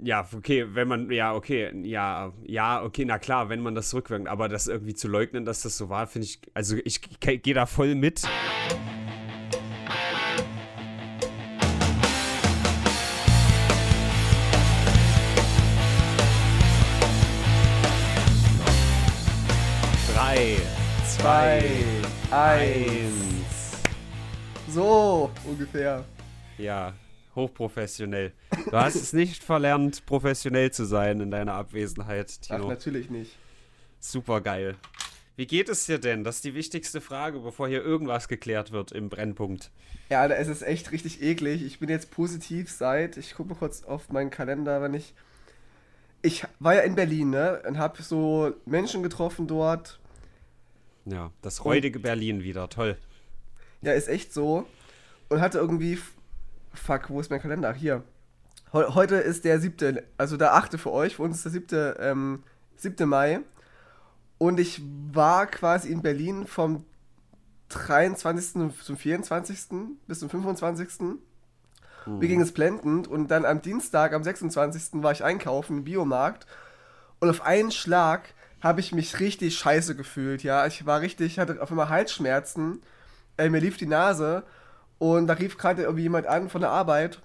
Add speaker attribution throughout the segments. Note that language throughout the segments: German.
Speaker 1: Ja, okay, wenn man, ja, okay, ja, ja, okay, na klar, wenn man das rückwirkend, aber das irgendwie zu leugnen, dass das so war, finde ich, also ich gehe da voll mit. Drei, zwei, eins.
Speaker 2: So, ungefähr.
Speaker 1: Ja, hochprofessionell. Du hast es nicht verlernt, professionell zu sein in deiner Abwesenheit, Tino.
Speaker 2: Ach, natürlich nicht.
Speaker 1: Super geil. Wie geht es dir denn? Das ist die wichtigste Frage, bevor hier irgendwas geklärt wird im Brennpunkt.
Speaker 2: Ja, Alter, es ist echt richtig eklig. Ich bin jetzt positiv seit, ich gucke mal kurz auf meinen Kalender, wenn ich. Ich war ja in Berlin, ne? Und hab so Menschen getroffen dort.
Speaker 1: Ja, das räudige Berlin wieder, toll.
Speaker 2: Ja, ist echt so. Und hatte irgendwie Fuck, wo ist mein Kalender? Hier. Heute ist der siebte, also der achte für euch, für uns ist der siebte, ähm, siebte Mai. Und ich war quasi in Berlin vom 23. zum 24. bis zum 25. Mhm. Mir ging es blendend und dann am Dienstag, am 26. war ich einkaufen im Biomarkt und auf einen Schlag habe ich mich richtig scheiße gefühlt, ja. Ich war richtig, hatte auf einmal Halsschmerzen, äh, mir lief die Nase und da rief gerade irgendwie jemand an von der Arbeit,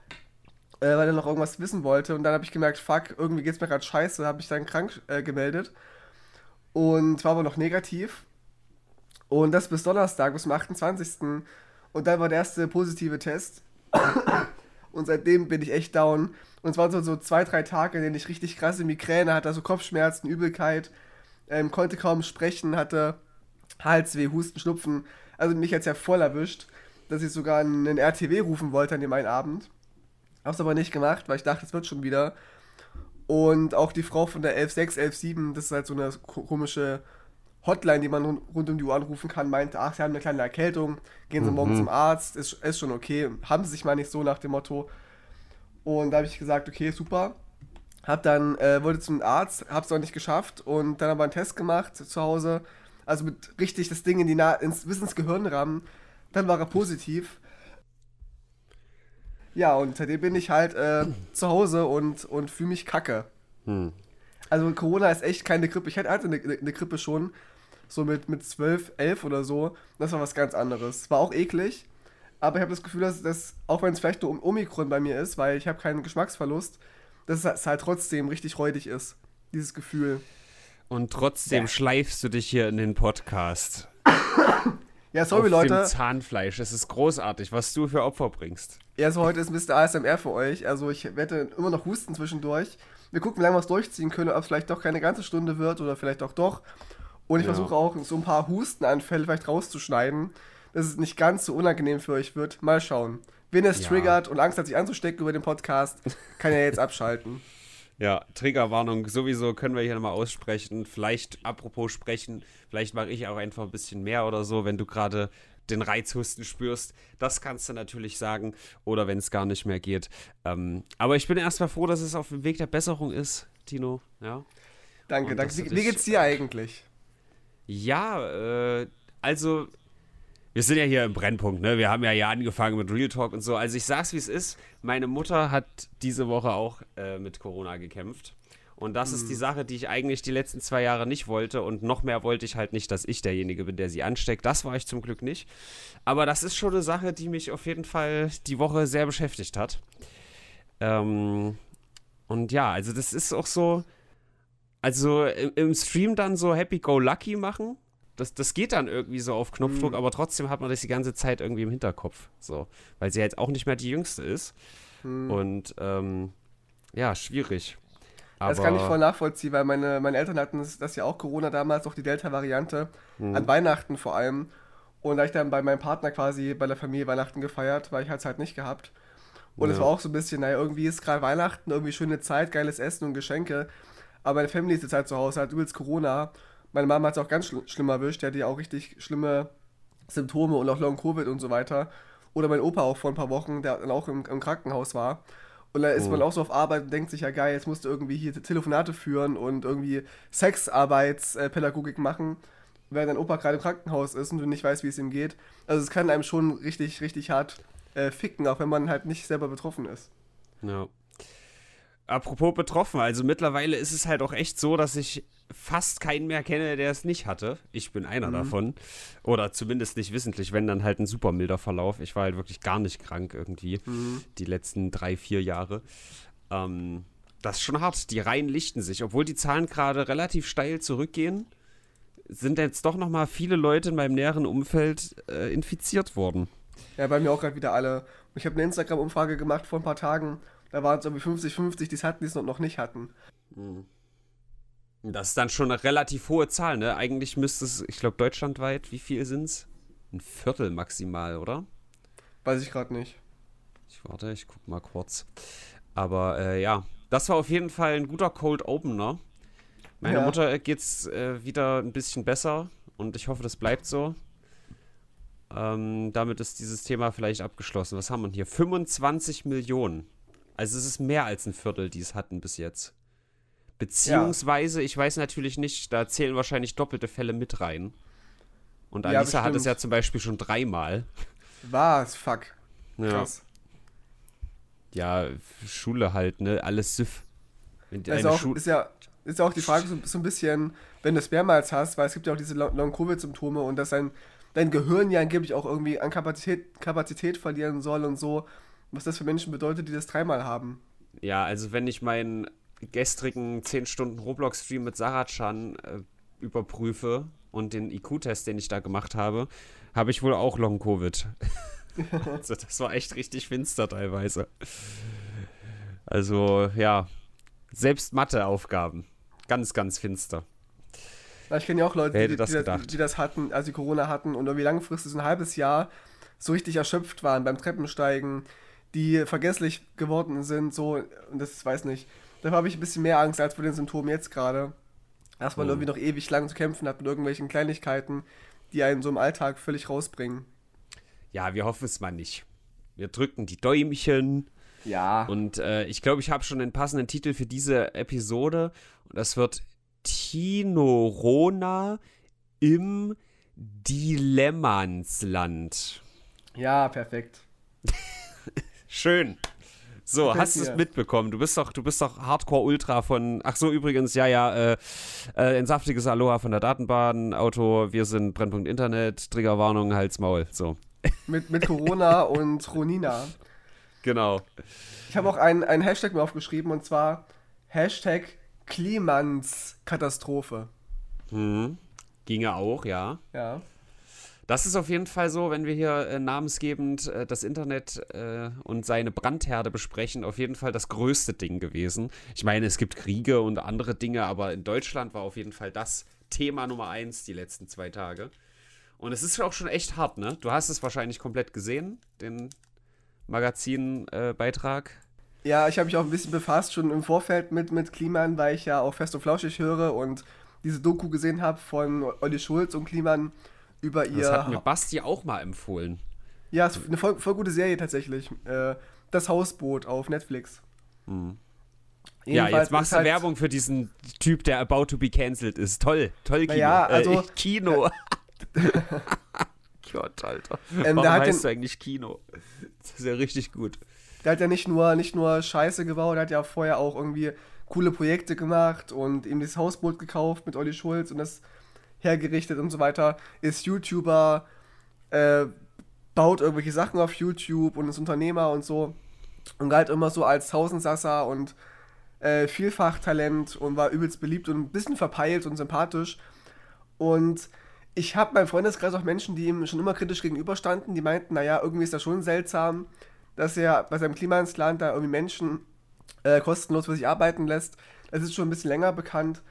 Speaker 2: äh, weil er noch irgendwas wissen wollte. Und dann habe ich gemerkt, fuck, irgendwie geht es mir gerade scheiße. Habe ich dann krank äh, gemeldet. Und war aber noch negativ. Und das bis Donnerstag, bis zum 28. Und dann war der erste positive Test. Und seitdem bin ich echt down. Und es waren so, so zwei, drei Tage, in denen ich richtig krasse Migräne hatte, also Kopfschmerzen, Übelkeit, ähm, konnte kaum sprechen, hatte Halsweh, Husten, Schnupfen. Also mich jetzt ja voll erwischt dass ich sogar einen RTW rufen wollte an dem einen Abend. Hab's aber nicht gemacht, weil ich dachte, es wird schon wieder. Und auch die Frau von der 116, 117, das ist halt so eine komische Hotline, die man rund um die Uhr anrufen kann, meinte, ach, sie haben eine kleine Erkältung, gehen Sie mhm. morgen zum Arzt, ist, ist schon okay. Haben sie sich mal nicht so nach dem Motto. Und da habe ich gesagt, okay, super. Hab dann, äh, wollte zum Arzt, hab's auch nicht geschafft und dann aber einen Test gemacht zu Hause. Also mit richtig das Ding in die Na ins, bis ins Gehirn rammen. Dann war er positiv. Ja, und seitdem bin ich halt äh, zu Hause und, und fühle mich kacke. Hm. Also Corona ist echt keine Grippe. Ich hatte eine, eine Grippe schon, so mit, mit 12, 11 oder so. Das war was ganz anderes. War auch eklig, aber ich habe das Gefühl, dass das, auch wenn es vielleicht nur um Omikron bei mir ist, weil ich habe keinen Geschmacksverlust, dass es halt trotzdem richtig räudig ist, dieses Gefühl.
Speaker 1: Und trotzdem ja. schleifst du dich hier in den Podcast.
Speaker 2: Ja, sorry, auf Leute. Dem
Speaker 1: Zahnfleisch. Das ist großartig, was du für Opfer bringst.
Speaker 2: Ja, so heute ist Mr. ASMR für euch. Also ich werde immer noch husten zwischendurch. Wir gucken, wie lange wir es durchziehen können, ob es vielleicht doch keine ganze Stunde wird oder vielleicht auch doch. Und ich ja. versuche auch so ein paar Hustenanfälle vielleicht rauszuschneiden, dass es nicht ganz so unangenehm für euch wird. Mal schauen. Wenn es ja. triggert und Angst hat, sich anzustecken über den Podcast, kann er jetzt abschalten.
Speaker 1: Ja, Triggerwarnung sowieso können wir hier nochmal aussprechen. Vielleicht, apropos sprechen, vielleicht mache ich auch einfach ein bisschen mehr oder so, wenn du gerade den Reizhusten spürst. Das kannst du natürlich sagen. Oder wenn es gar nicht mehr geht. Ähm, aber ich bin erstmal froh, dass es auf dem Weg der Besserung ist, Tino. Ja.
Speaker 2: Danke, danke. Wie, wie geht's dir eigentlich?
Speaker 1: Ja, äh, also wir sind ja hier im Brennpunkt, ne? Wir haben ja hier angefangen mit Real Talk und so. Also ich sag's wie es ist. Meine Mutter hat diese Woche auch äh, mit Corona gekämpft. Und das mhm. ist die mhm. Sache, die ich eigentlich die letzten zwei Jahre nicht wollte. Und noch mehr wollte ich halt nicht, dass ich derjenige bin, der sie ansteckt. Das war ich zum Glück nicht. Aber das ist schon eine Sache, die mich auf jeden Fall die Woche sehr beschäftigt hat. Ähm, und ja, also das ist auch so. Also im, im Stream dann so Happy Go Lucky machen das, das geht dann irgendwie so auf Knopfdruck, mhm. aber trotzdem hat man das die ganze Zeit irgendwie im Hinterkopf. So, weil sie jetzt auch nicht mehr die Jüngste ist. Mhm. Und ähm, ja, schwierig.
Speaker 2: Aber das kann ich voll nachvollziehen, weil meine, meine Eltern hatten das, das ja auch Corona damals, auch die Delta-Variante, mhm. an Weihnachten vor allem. Und da ich dann bei meinem Partner quasi bei der Familie Weihnachten gefeiert, weil ich halt halt nicht gehabt. Und es ja. war auch so ein bisschen, naja, irgendwie ist gerade Weihnachten, irgendwie schöne Zeit, geiles Essen und Geschenke. Aber meine Family ist jetzt halt zu Hause, hat übelst Corona. Meine Mama hat es auch ganz schl schlimm erwischt. Der hatte ja auch richtig schlimme Symptome und auch Long-Covid und so weiter. Oder mein Opa auch vor ein paar Wochen, der dann auch im, im Krankenhaus war. Und da ist oh. man auch so auf Arbeit und denkt sich, ja geil, jetzt musst du irgendwie hier Telefonate führen und irgendwie Sexarbeitspädagogik machen, während dein Opa gerade im Krankenhaus ist und du nicht weißt, wie es ihm geht. Also es kann einem schon richtig, richtig hart äh, ficken, auch wenn man halt nicht selber betroffen ist.
Speaker 1: Ja. apropos betroffen, also mittlerweile ist es halt auch echt so, dass ich fast keinen mehr kenne, der es nicht hatte. Ich bin einer mhm. davon. Oder zumindest nicht wissentlich, wenn dann halt ein super milder Verlauf. Ich war halt wirklich gar nicht krank irgendwie mhm. die letzten drei, vier Jahre. Ähm, das ist schon hart. Die Reihen lichten sich. Obwohl die Zahlen gerade relativ steil zurückgehen, sind jetzt doch noch mal viele Leute in meinem näheren Umfeld äh, infiziert worden.
Speaker 2: Ja, bei mir auch gerade wieder alle. Ich habe eine Instagram-Umfrage gemacht vor ein paar Tagen. Da waren es irgendwie 50-50, die es hatten, die es noch nicht hatten. Mhm.
Speaker 1: Das ist dann schon eine relativ hohe Zahl, ne? Eigentlich müsste es, ich glaube, deutschlandweit, wie viel sind es? Ein Viertel maximal, oder?
Speaker 2: Weiß ich gerade nicht.
Speaker 1: Ich warte, ich guck mal kurz. Aber äh, ja, das war auf jeden Fall ein guter Cold Opener. Meiner ja. Mutter geht's äh, wieder ein bisschen besser und ich hoffe, das bleibt so. Ähm, damit ist dieses Thema vielleicht abgeschlossen. Was haben wir hier? 25 Millionen. Also es ist mehr als ein Viertel, die es hatten bis jetzt. Beziehungsweise, ja. ich weiß natürlich nicht, da zählen wahrscheinlich doppelte Fälle mit rein. Und Alisa ja, hat es ja zum Beispiel schon dreimal.
Speaker 2: Was? Fuck. Krass.
Speaker 1: Ja. ja, Schule halt, ne? Alles Süff.
Speaker 2: Also auch, ist ja ist auch die Frage so, so, ein bisschen, wenn du es mehrmals hast, weil es gibt ja auch diese Long-Covid-Symptome und dass dein, dein Gehirn ja angeblich auch irgendwie an Kapazität, Kapazität verlieren soll und so, was das für Menschen bedeutet, die das dreimal haben.
Speaker 1: Ja, also wenn ich meinen gestrigen 10 Stunden Roblox-Stream mit Sarachan äh, überprüfe und den IQ-Test, den ich da gemacht habe, habe ich wohl auch Long-Covid. also das war echt richtig finster teilweise. Also, ja, selbst Matheaufgaben. Ganz, ganz finster.
Speaker 2: ich kenne ja auch Leute, die das, die, die, das hatten, als sie Corona hatten und irgendwie langfristig so ein halbes Jahr so richtig erschöpft waren beim Treppensteigen, die vergesslich geworden sind, so, und das weiß nicht. Da habe ich ein bisschen mehr Angst als vor den Symptomen jetzt gerade. Dass man oh. irgendwie noch ewig lang zu kämpfen hat mit irgendwelchen Kleinigkeiten, die einen so im Alltag völlig rausbringen.
Speaker 1: Ja, wir hoffen es mal nicht. Wir drücken die Däumchen.
Speaker 2: Ja.
Speaker 1: Und äh, ich glaube, ich habe schon den passenden Titel für diese Episode. Und das wird Tino Rona im Dilemmansland.
Speaker 2: Ja, perfekt.
Speaker 1: Schön. So, Gefällt hast du es mitbekommen? Du bist doch, du bist doch Hardcore-Ultra von. Ach so, übrigens, ja, ja, äh, äh, ein saftiges Aloha von der Datenbahn, Auto, wir sind Brennpunkt Internet, Triggerwarnung, Hals, Maul. So.
Speaker 2: Mit, mit Corona und Ronina.
Speaker 1: Genau.
Speaker 2: Ich habe auch einen, einen Hashtag mir aufgeschrieben und zwar Hashtag Klimans-Katastrophe.
Speaker 1: Mhm. Ginge auch, ja.
Speaker 2: Ja.
Speaker 1: Das ist auf jeden Fall so, wenn wir hier äh, namensgebend äh, das Internet äh, und seine Brandherde besprechen, auf jeden Fall das größte Ding gewesen. Ich meine, es gibt Kriege und andere Dinge, aber in Deutschland war auf jeden Fall das Thema Nummer eins die letzten zwei Tage. Und es ist auch schon echt hart, ne? Du hast es wahrscheinlich komplett gesehen, den Magazinbeitrag.
Speaker 2: ja, ich habe mich auch ein bisschen befasst, schon im Vorfeld mit, mit Kliman, weil ich ja auch Fest und Flauschig höre und diese Doku gesehen habe von Olli Schulz und Kliman über ihr. Das
Speaker 1: hat mir Basti auch mal empfohlen.
Speaker 2: Ja, ist eine voll, voll gute Serie tatsächlich. Äh, das Hausboot auf Netflix.
Speaker 1: Mhm. Ja, jetzt machst du halt Werbung für diesen Typ, der about to be cancelled ist. Toll, toll Kino.
Speaker 2: Ja, also,
Speaker 1: äh, Kino. Gott, Alter. Ähm, Warum heißt den, eigentlich Kino? Das ist ja richtig gut.
Speaker 2: Der hat ja nicht nur, nicht nur Scheiße gebaut, der hat ja vorher auch irgendwie coole Projekte gemacht und ihm dieses Hausboot gekauft mit Olli Schulz und das hergerichtet und so weiter. Ist YouTuber, äh, baut irgendwelche Sachen auf YouTube und ist Unternehmer und so. Und galt immer so als Tausendsasser und äh, Vielfachtalent und war übelst beliebt und ein bisschen verpeilt und sympathisch. Und ich habe beim Freundeskreis auch Menschen, die ihm schon immer kritisch gegenüberstanden, die meinten, naja, irgendwie ist das schon seltsam, dass er bei seinem Klimansland da irgendwie Menschen äh, kostenlos für sich arbeiten lässt. Das ist schon ein bisschen länger bekannt.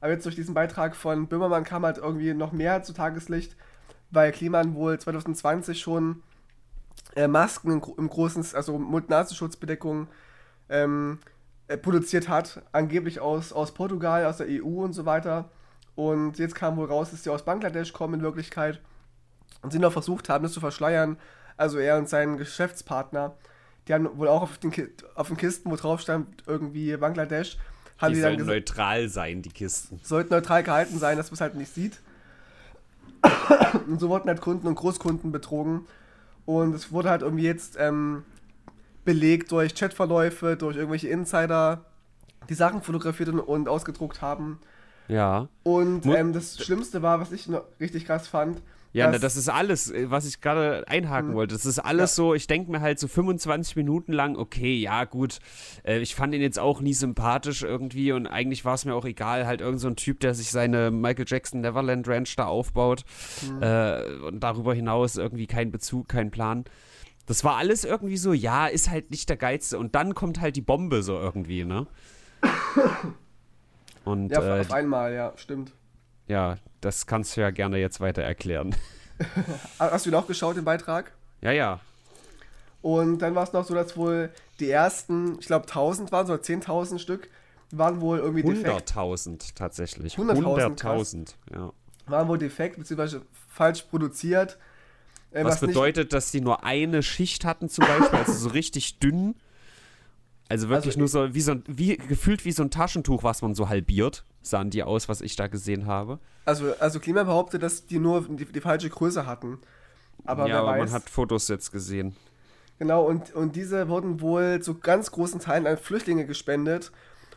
Speaker 2: Aber jetzt durch diesen Beitrag von Böhmermann kam halt irgendwie noch mehr zu Tageslicht, weil Kliman wohl 2020 schon äh, Masken im, im, großen, also Mund-Nasenschutzbedeckung ähm, äh, produziert hat, angeblich aus, aus Portugal, aus der EU und so weiter. Und jetzt kam wohl raus, dass die aus Bangladesch kommen in Wirklichkeit und sie noch versucht haben, das zu verschleiern. Also er und sein Geschäftspartner. Die haben wohl auch auf den, auf den Kisten, wo drauf stand, irgendwie Bangladesch, haben
Speaker 1: die, die sollen neutral sein, die Kisten.
Speaker 2: Sollten neutral gehalten sein, dass man es halt nicht sieht. und so wurden halt Kunden und Großkunden betrogen. Und es wurde halt irgendwie jetzt ähm, belegt durch Chatverläufe, durch irgendwelche Insider, die Sachen fotografiert und, und ausgedruckt haben.
Speaker 1: Ja.
Speaker 2: Und ähm, das Schlimmste war, was ich noch richtig krass fand.
Speaker 1: Ja,
Speaker 2: dass-
Speaker 1: na, das ist alles, äh, was ich gerade einhaken wollte. Das ist alles so, ich denke mir halt so 25 Minuten lang, okay, ja, gut. Äh, ich fand ihn jetzt auch nie sympathisch irgendwie und eigentlich war es mir auch egal, halt irgend so ein Typ, der sich seine Michael Jackson Neverland Ranch da aufbaut äh, und darüber hinaus irgendwie kein Bezug, kein Plan. Das war alles irgendwie so, ja, ist halt nicht der Geilste. Und dann kommt halt die Bombe so irgendwie, ne? Und
Speaker 2: Ja,
Speaker 1: äh,
Speaker 2: auf einmal, ja, stimmt.
Speaker 1: Ja, das kannst du ja gerne jetzt weiter erklären.
Speaker 2: Hast du ihn auch geschaut, den Beitrag?
Speaker 1: Ja, ja.
Speaker 2: Und dann war es noch so, dass wohl die ersten, ich glaube 1000 waren, so 10.000 Stück, waren wohl irgendwie defekt.
Speaker 1: 100.000 tatsächlich.
Speaker 2: 100.000,
Speaker 1: 100.000, ja.
Speaker 2: Waren wohl defekt, beziehungsweise falsch produziert. Äh,
Speaker 1: Was,
Speaker 2: nicht-
Speaker 1: bedeutet, dass die nur eine Schicht hatten zum Beispiel, also so richtig dünn? Also wirklich
Speaker 2: Also
Speaker 1: nur so wie so ein, wie, gefühlt wie so ein Taschentuch, was man so halbiert, sahen die aus, was ich da gesehen habe.
Speaker 2: Also, also Klima behauptet, dass die nur die, die falsche Größe hatten. Aber
Speaker 1: ja,
Speaker 2: wer
Speaker 1: aber
Speaker 2: weiß.
Speaker 1: man hat Fotos jetzt gesehen.
Speaker 2: Genau, und, und diese wurden wohl zu ganz großen Teilen an Flüchtlinge gespendet.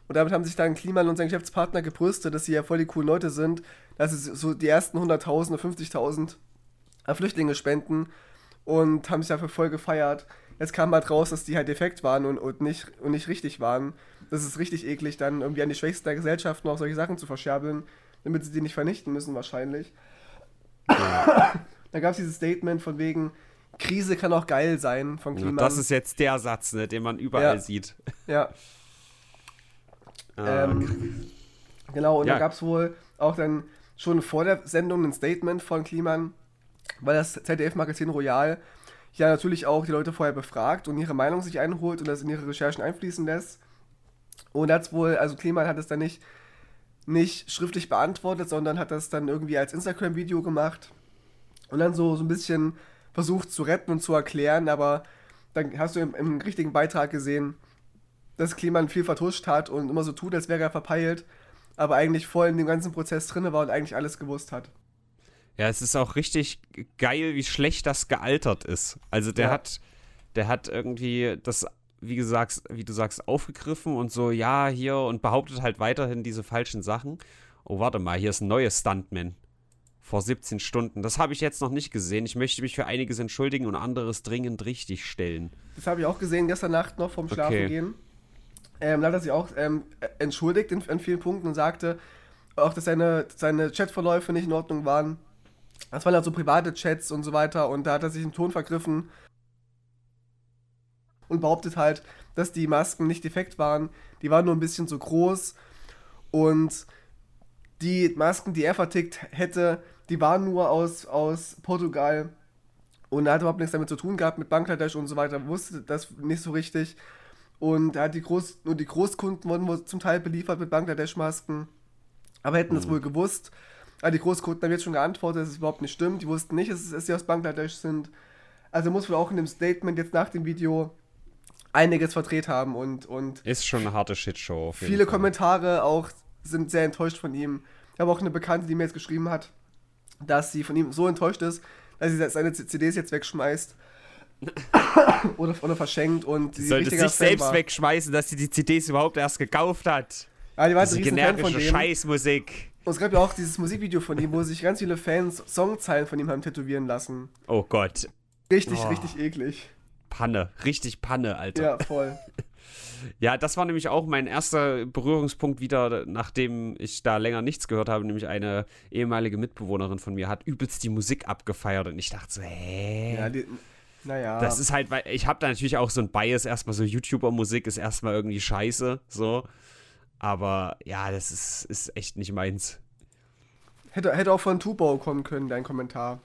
Speaker 2: Und damit haben sich dann Kliman und sein Geschäftspartner gebrüstet, dass sie ja voll die coolen Leute sind, dass sie so die ersten 100.000 oder 50.000 an Flüchtlinge spenden und haben sich dafür voll gefeiert. Jetzt kam halt raus, dass die halt defekt waren und, und, nicht, und nicht richtig waren. Das ist richtig eklig, dann irgendwie an die Schwächsten der Gesellschaft noch solche Sachen zu verscherbeln, damit sie die nicht vernichten müssen wahrscheinlich. da gab es dieses Statement von wegen, Krise kann auch geil sein von
Speaker 1: Ja,
Speaker 2: Kliman.
Speaker 1: das ist jetzt der Satz, ne, den man überall
Speaker 2: Ja.
Speaker 1: sieht.
Speaker 2: ja,
Speaker 1: Ah,
Speaker 2: Ähm, genau, und
Speaker 1: Ja.
Speaker 2: da gab es wohl auch dann schon vor der Sendung ein Statement von Kliman, weil das ZDF-Magazin Royal ja natürlich auch die Leute vorher befragt und ihre Meinung sich einholt und das in ihre Recherchen einfließen lässt. Und hat wohl, also Kliman hat es dann nicht, nicht schriftlich beantwortet, sondern hat das dann irgendwie als Instagram-Video gemacht und dann so, so ein bisschen versucht zu retten und zu erklären, aber dann hast du im, im richtigen Beitrag gesehen, dass Kliman viel vertuscht hat und immer so tut, als wäre er verpeilt, aber eigentlich voll in dem ganzen Prozess drin war und eigentlich alles gewusst hat.
Speaker 1: Ja, es ist auch richtig geil, wie schlecht das gealtert ist. Also der
Speaker 2: Ja.
Speaker 1: hat, der hat irgendwie das, wie gesagt, wie du sagst, aufgegriffen und so, ja, hier und behauptet halt weiterhin diese falschen Sachen. Oh, warte mal, hier ist ein neues Stuntman. Vor 17 Stunden. Das habe ich jetzt noch nicht gesehen. Ich möchte mich für einiges entschuldigen und anderes dringend richtig stellen.
Speaker 2: Das habe ich auch gesehen gestern Nacht noch vom Schlafen
Speaker 1: Okay.
Speaker 2: gehen. Ähm, da hat er sich auch ähm, entschuldigt in, in vielen Punkten und sagte auch, dass seine, seine Chatverläufe nicht in Ordnung waren. Das waren halt so private Chats und so weiter und da hat er sich im Ton vergriffen und behauptet halt, dass die Masken nicht defekt waren. Die waren nur ein bisschen zu groß und die Masken, die er vertickt hätte, die waren nur aus, aus Portugal und er hat überhaupt nichts damit zu tun gehabt, mit Bangladesch und so weiter, wusste das nicht so richtig. Und er hat die Groß nur die Großkunden wurden zum Teil beliefert mit Bangladesch-Masken, aber hätten das wohl gewusst. Aber die Großkunden haben jetzt schon geantwortet, dass es überhaupt nicht stimmt. Die wussten nicht, dass sie aus Bangladesch sind. Also muss wohl auch in dem Statement jetzt nach dem Video einiges verdreht haben und, und
Speaker 1: Ist schon eine harte Shitshow.
Speaker 2: Viele
Speaker 1: Fall.
Speaker 2: Kommentare auch sind sehr enttäuscht von ihm. Ich habe auch eine Bekannte, die mir jetzt geschrieben hat, dass sie von ihm so enttäuscht ist, dass sie seine CDs jetzt wegschmeißt. oder, oder verschenkt und
Speaker 1: Sie sollte sich
Speaker 2: Fan
Speaker 1: selbst
Speaker 2: war.
Speaker 1: wegschmeißen, dass sie die CDs überhaupt erst gekauft hat.
Speaker 2: Ja, die war
Speaker 1: Diese generische. Scheißmusik.
Speaker 2: Und es gab ja auch dieses Musikvideo von ihm, wo sich ganz viele Fans Songzeilen von ihm haben tätowieren lassen.
Speaker 1: Oh Gott.
Speaker 2: Richtig,
Speaker 1: Oh.
Speaker 2: richtig eklig.
Speaker 1: Panne. Richtig Panne, Alter.
Speaker 2: Ja, voll.
Speaker 1: Ja, das war nämlich auch mein erster Berührungspunkt wieder, nachdem ich da länger nichts gehört habe. Nämlich eine ehemalige Mitbewohnerin von mir hat übelst die Musik abgefeiert und ich dachte so, hä?
Speaker 2: Ja, die, naja.
Speaker 1: Das ist halt, weil ich habe da natürlich auch so ein Bias, erstmal so YouTuber-Musik ist erstmal irgendwie scheiße, so. Aber ja, das ist, ist echt nicht meins.
Speaker 2: hätte, hätte auch von Tubo kommen können, dein Kommentar.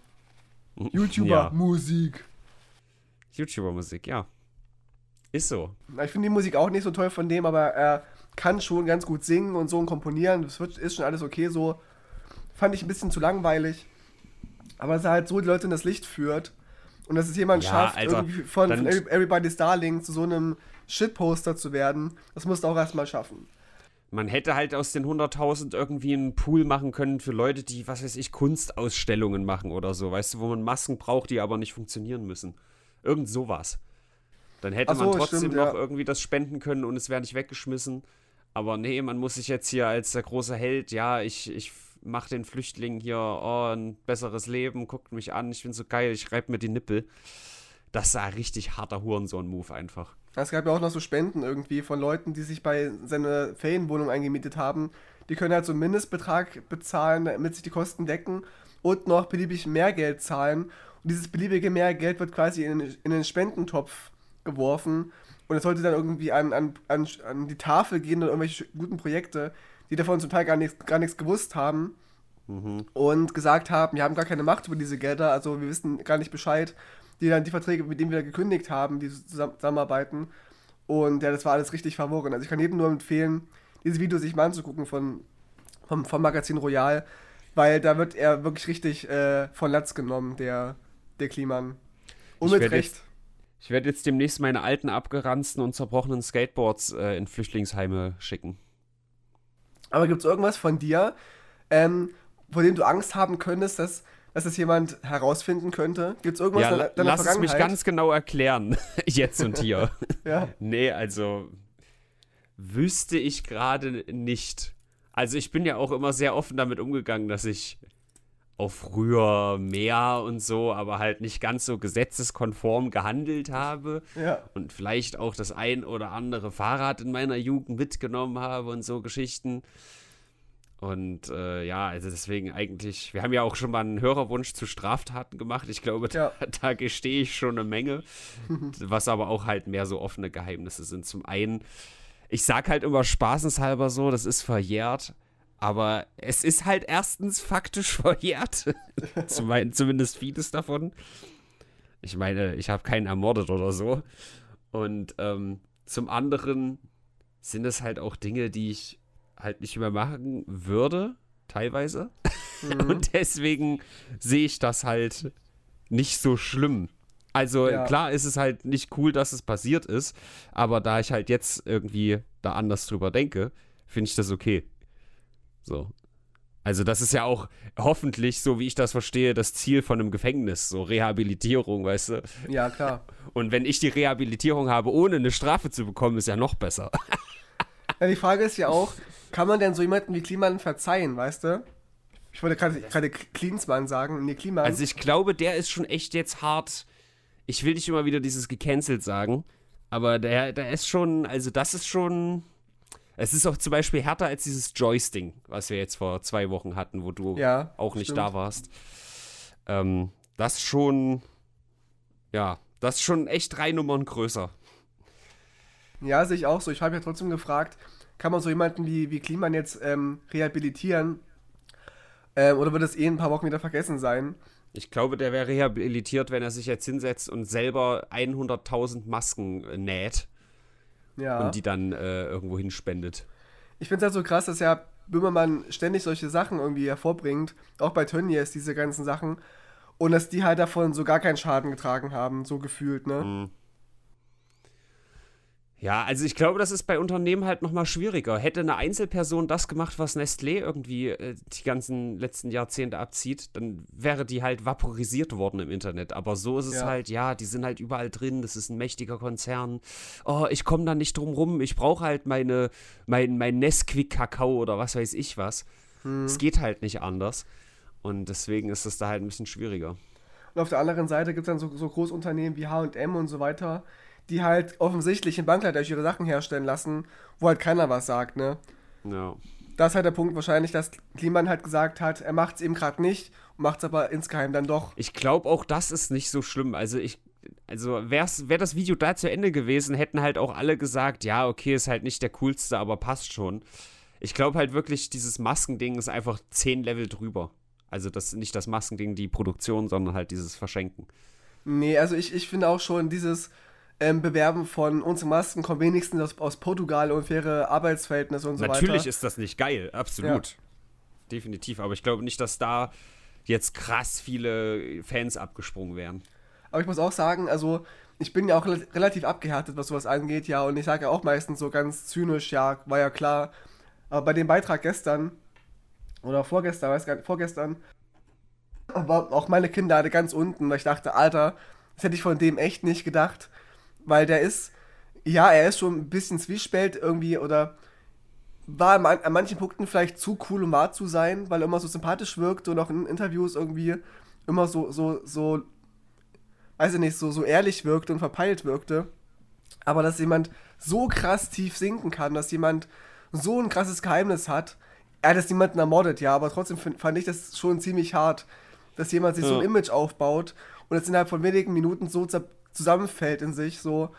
Speaker 2: YouTuber,
Speaker 1: Ja. YouTuber-Musik, ja. Ist so.
Speaker 2: Ich finde die Musik auch nicht so toll von dem, aber er kann schon ganz gut singen und so und komponieren. Das wird, ist schon alles okay so. Fand ich ein bisschen zu langweilig. Aber dass er halt so die Leute in das Licht führt und dass es jemand
Speaker 1: Ja,
Speaker 2: schafft,
Speaker 1: Alter,
Speaker 2: irgendwie von, von Every- Everybody's Darling zu so einem Shitposter zu werden, das musst du auch erstmal schaffen.
Speaker 1: Man hätte halt aus den 100.000 irgendwie einen Pool machen können für Leute, die, was weiß ich, Kunstausstellungen machen oder so. Weißt du, wo man Masken braucht, die aber nicht funktionieren müssen. Irgend sowas. Dann hätte
Speaker 2: so,
Speaker 1: man trotzdem
Speaker 2: stimmt,
Speaker 1: noch
Speaker 2: ja.
Speaker 1: irgendwie das spenden können und es wäre nicht weggeschmissen. Aber nee, man muss sich jetzt hier als der große Held, ja, ich, ich mache den Flüchtlingen hier oh, ein besseres Leben, guckt mich an, ich bin so geil, ich reibe mir die Nippel. Das war richtig harter Hurensohn-Move einfach.
Speaker 2: Es gab ja auch noch so Spenden irgendwie von Leuten, die sich bei seiner Ferienwohnung eingemietet haben. Die können halt so einen Mindestbetrag bezahlen, damit sich die Kosten decken und noch beliebig mehr Geld zahlen. Und dieses beliebige mehr Geld wird quasi in, in den Spendentopf geworfen. Und es sollte dann irgendwie an, an, an, an die Tafel gehen oder irgendwelche guten Projekte, die davon zum Teil gar nichts, gar nichts gewusst haben. Mhm. Und gesagt haben, wir haben gar keine Macht über diese Gelder, also wir wissen gar nicht Bescheid die dann die Verträge, mit denen wir gekündigt haben, die zusammenarbeiten. Und ja, das war alles richtig verworren. Also ich kann jedem nur empfehlen, diese Videos sich mal anzugucken von, vom, vom Magazin Royal, weil da wird er wirklich richtig äh, von Latz genommen, der, der Kliman.
Speaker 1: Und mit Recht. Jetzt, ich werde jetzt demnächst meine alten abgeranzten und zerbrochenen Skateboards äh, in Flüchtlingsheime schicken.
Speaker 2: Aber gibt es irgendwas von dir, ähm, vor dem du Angst haben könntest, dass dass es jemand herausfinden könnte? Gibt es irgendwas
Speaker 1: ja, deiner, deiner lass es mich ganz genau erklären, jetzt und hier.
Speaker 2: ja.
Speaker 1: Nee, also wüsste ich gerade nicht. Also ich bin ja auch immer sehr offen damit umgegangen, dass ich auch früher mehr und so, aber halt nicht ganz so gesetzeskonform gehandelt habe.
Speaker 2: Ja.
Speaker 1: Und vielleicht auch das ein oder andere Fahrrad in meiner Jugend mitgenommen habe und so Geschichten. Und äh, ja, also deswegen eigentlich, wir haben ja auch schon mal einen Hörerwunsch zu Straftaten gemacht. Ich glaube, ja. da, da gestehe ich schon eine Menge, was aber auch halt mehr so offene Geheimnisse sind. Zum einen, ich sag halt immer spaßenshalber so, das ist verjährt, aber es ist halt erstens faktisch verjährt. Zumindest vieles davon. Ich meine, ich habe keinen ermordet oder so. Und ähm, zum anderen sind es halt auch Dinge, die ich halt nicht mehr machen würde, teilweise. Mhm. Und deswegen sehe ich das halt nicht so schlimm. Also ja. klar ist es halt nicht cool, dass es passiert ist, aber da ich halt jetzt irgendwie da anders drüber denke, finde ich das okay. So. Also das ist ja auch hoffentlich, so wie ich das verstehe, das Ziel von einem Gefängnis, so Rehabilitierung, weißt du?
Speaker 2: Ja, klar.
Speaker 1: Und wenn ich die Rehabilitierung habe, ohne eine Strafe zu bekommen, ist ja noch besser.
Speaker 2: Ja, die Frage ist ja auch, kann man denn so jemanden wie Kliman verzeihen, weißt du? Ich wollte gerade Klinsmann sagen. Nee, Kliman.
Speaker 1: Also ich glaube, der ist schon echt jetzt hart. Ich will nicht immer wieder dieses gecancelt sagen, aber der, der ist schon, also das ist schon. Es ist auch zum Beispiel härter als dieses Joyce-Ding, was wir jetzt vor zwei Wochen hatten, wo du ja, auch nicht stimmt. da warst. Ähm, das schon, ja, das ist schon echt drei Nummern größer.
Speaker 2: Ja, sehe ich auch so. Ich habe ja trotzdem gefragt, kann man so jemanden wie, wie Kliman jetzt ähm, rehabilitieren? Ähm, oder wird das eh in ein paar Wochen wieder vergessen sein?
Speaker 1: Ich glaube, der wäre rehabilitiert, wenn er sich jetzt hinsetzt und selber 100.000 Masken näht. Ja. Und die dann äh, irgendwo hinspendet.
Speaker 2: Ich finde es halt so krass, dass ja Böhmermann ständig solche Sachen irgendwie hervorbringt. Auch bei Tönnies, diese ganzen Sachen. Und dass die halt davon so gar keinen Schaden getragen haben, so gefühlt, ne? Mhm.
Speaker 1: Ja, also ich glaube, das ist bei Unternehmen halt nochmal schwieriger. Hätte eine Einzelperson das gemacht, was Nestlé irgendwie äh, die ganzen letzten Jahrzehnte abzieht, dann wäre die halt vaporisiert worden im Internet. Aber so ist es ja. halt, ja, die sind halt überall drin, das ist ein mächtiger Konzern. Oh, ich komme da nicht drum rum, ich brauche halt meine, mein, mein Nesquik-Kakao oder was weiß ich was. Hm. Es geht halt nicht anders. Und deswegen ist es da halt ein bisschen schwieriger.
Speaker 2: Und auf der anderen Seite gibt es dann so, so Großunternehmen wie HM und so weiter, die halt offensichtlich in Bangladesch ihre Sachen herstellen lassen, wo halt keiner was sagt, ne?
Speaker 1: Ja.
Speaker 2: Das ist halt der Punkt wahrscheinlich, dass Kliman halt gesagt hat, er macht es eben gerade nicht und macht es aber insgeheim dann doch.
Speaker 1: Ich glaube auch, das ist nicht so schlimm. Also ich, also wäre wär das Video da zu Ende gewesen, hätten halt auch alle gesagt, ja, okay, ist halt nicht der coolste, aber passt schon. Ich glaube halt wirklich, dieses Maskending ist einfach zehn Level drüber. Also das nicht das Maskending, die Produktion, sondern halt dieses Verschenken.
Speaker 2: Nee, also ich, ich finde auch schon dieses, ähm, bewerben von unsere Masken kommen wenigstens aus, aus Portugal und faire Arbeitsverhältnisse und so
Speaker 1: Natürlich
Speaker 2: weiter.
Speaker 1: Natürlich ist das nicht geil, absolut. Ja. Definitiv, aber ich glaube nicht, dass da jetzt krass viele Fans abgesprungen wären.
Speaker 2: Aber ich muss auch sagen, also ich bin ja auch relativ abgehärtet, was sowas angeht, ja, und ich sage ja auch meistens so ganz zynisch, ja, war ja klar. Aber bei dem Beitrag gestern oder vorgestern, weiß gar nicht, vorgestern, war auch meine Kinder alle ganz unten, weil ich dachte, Alter, das hätte ich von dem echt nicht gedacht weil der ist, ja, er ist schon ein bisschen zwiespält irgendwie oder war an, an manchen Punkten vielleicht zu cool, um wahr zu sein, weil er immer so sympathisch wirkte und auch in Interviews irgendwie immer so, so, so, weiß ich nicht, so, so ehrlich wirkte und verpeilt wirkte. Aber dass jemand so krass tief sinken kann, dass jemand so ein krasses Geheimnis hat, er hat jetzt niemanden ermordet, ja, aber trotzdem fand ich das schon ziemlich hart, dass jemand sich ja. so ein Image aufbaut und jetzt innerhalb von wenigen Minuten so zusammenfällt in sich, so,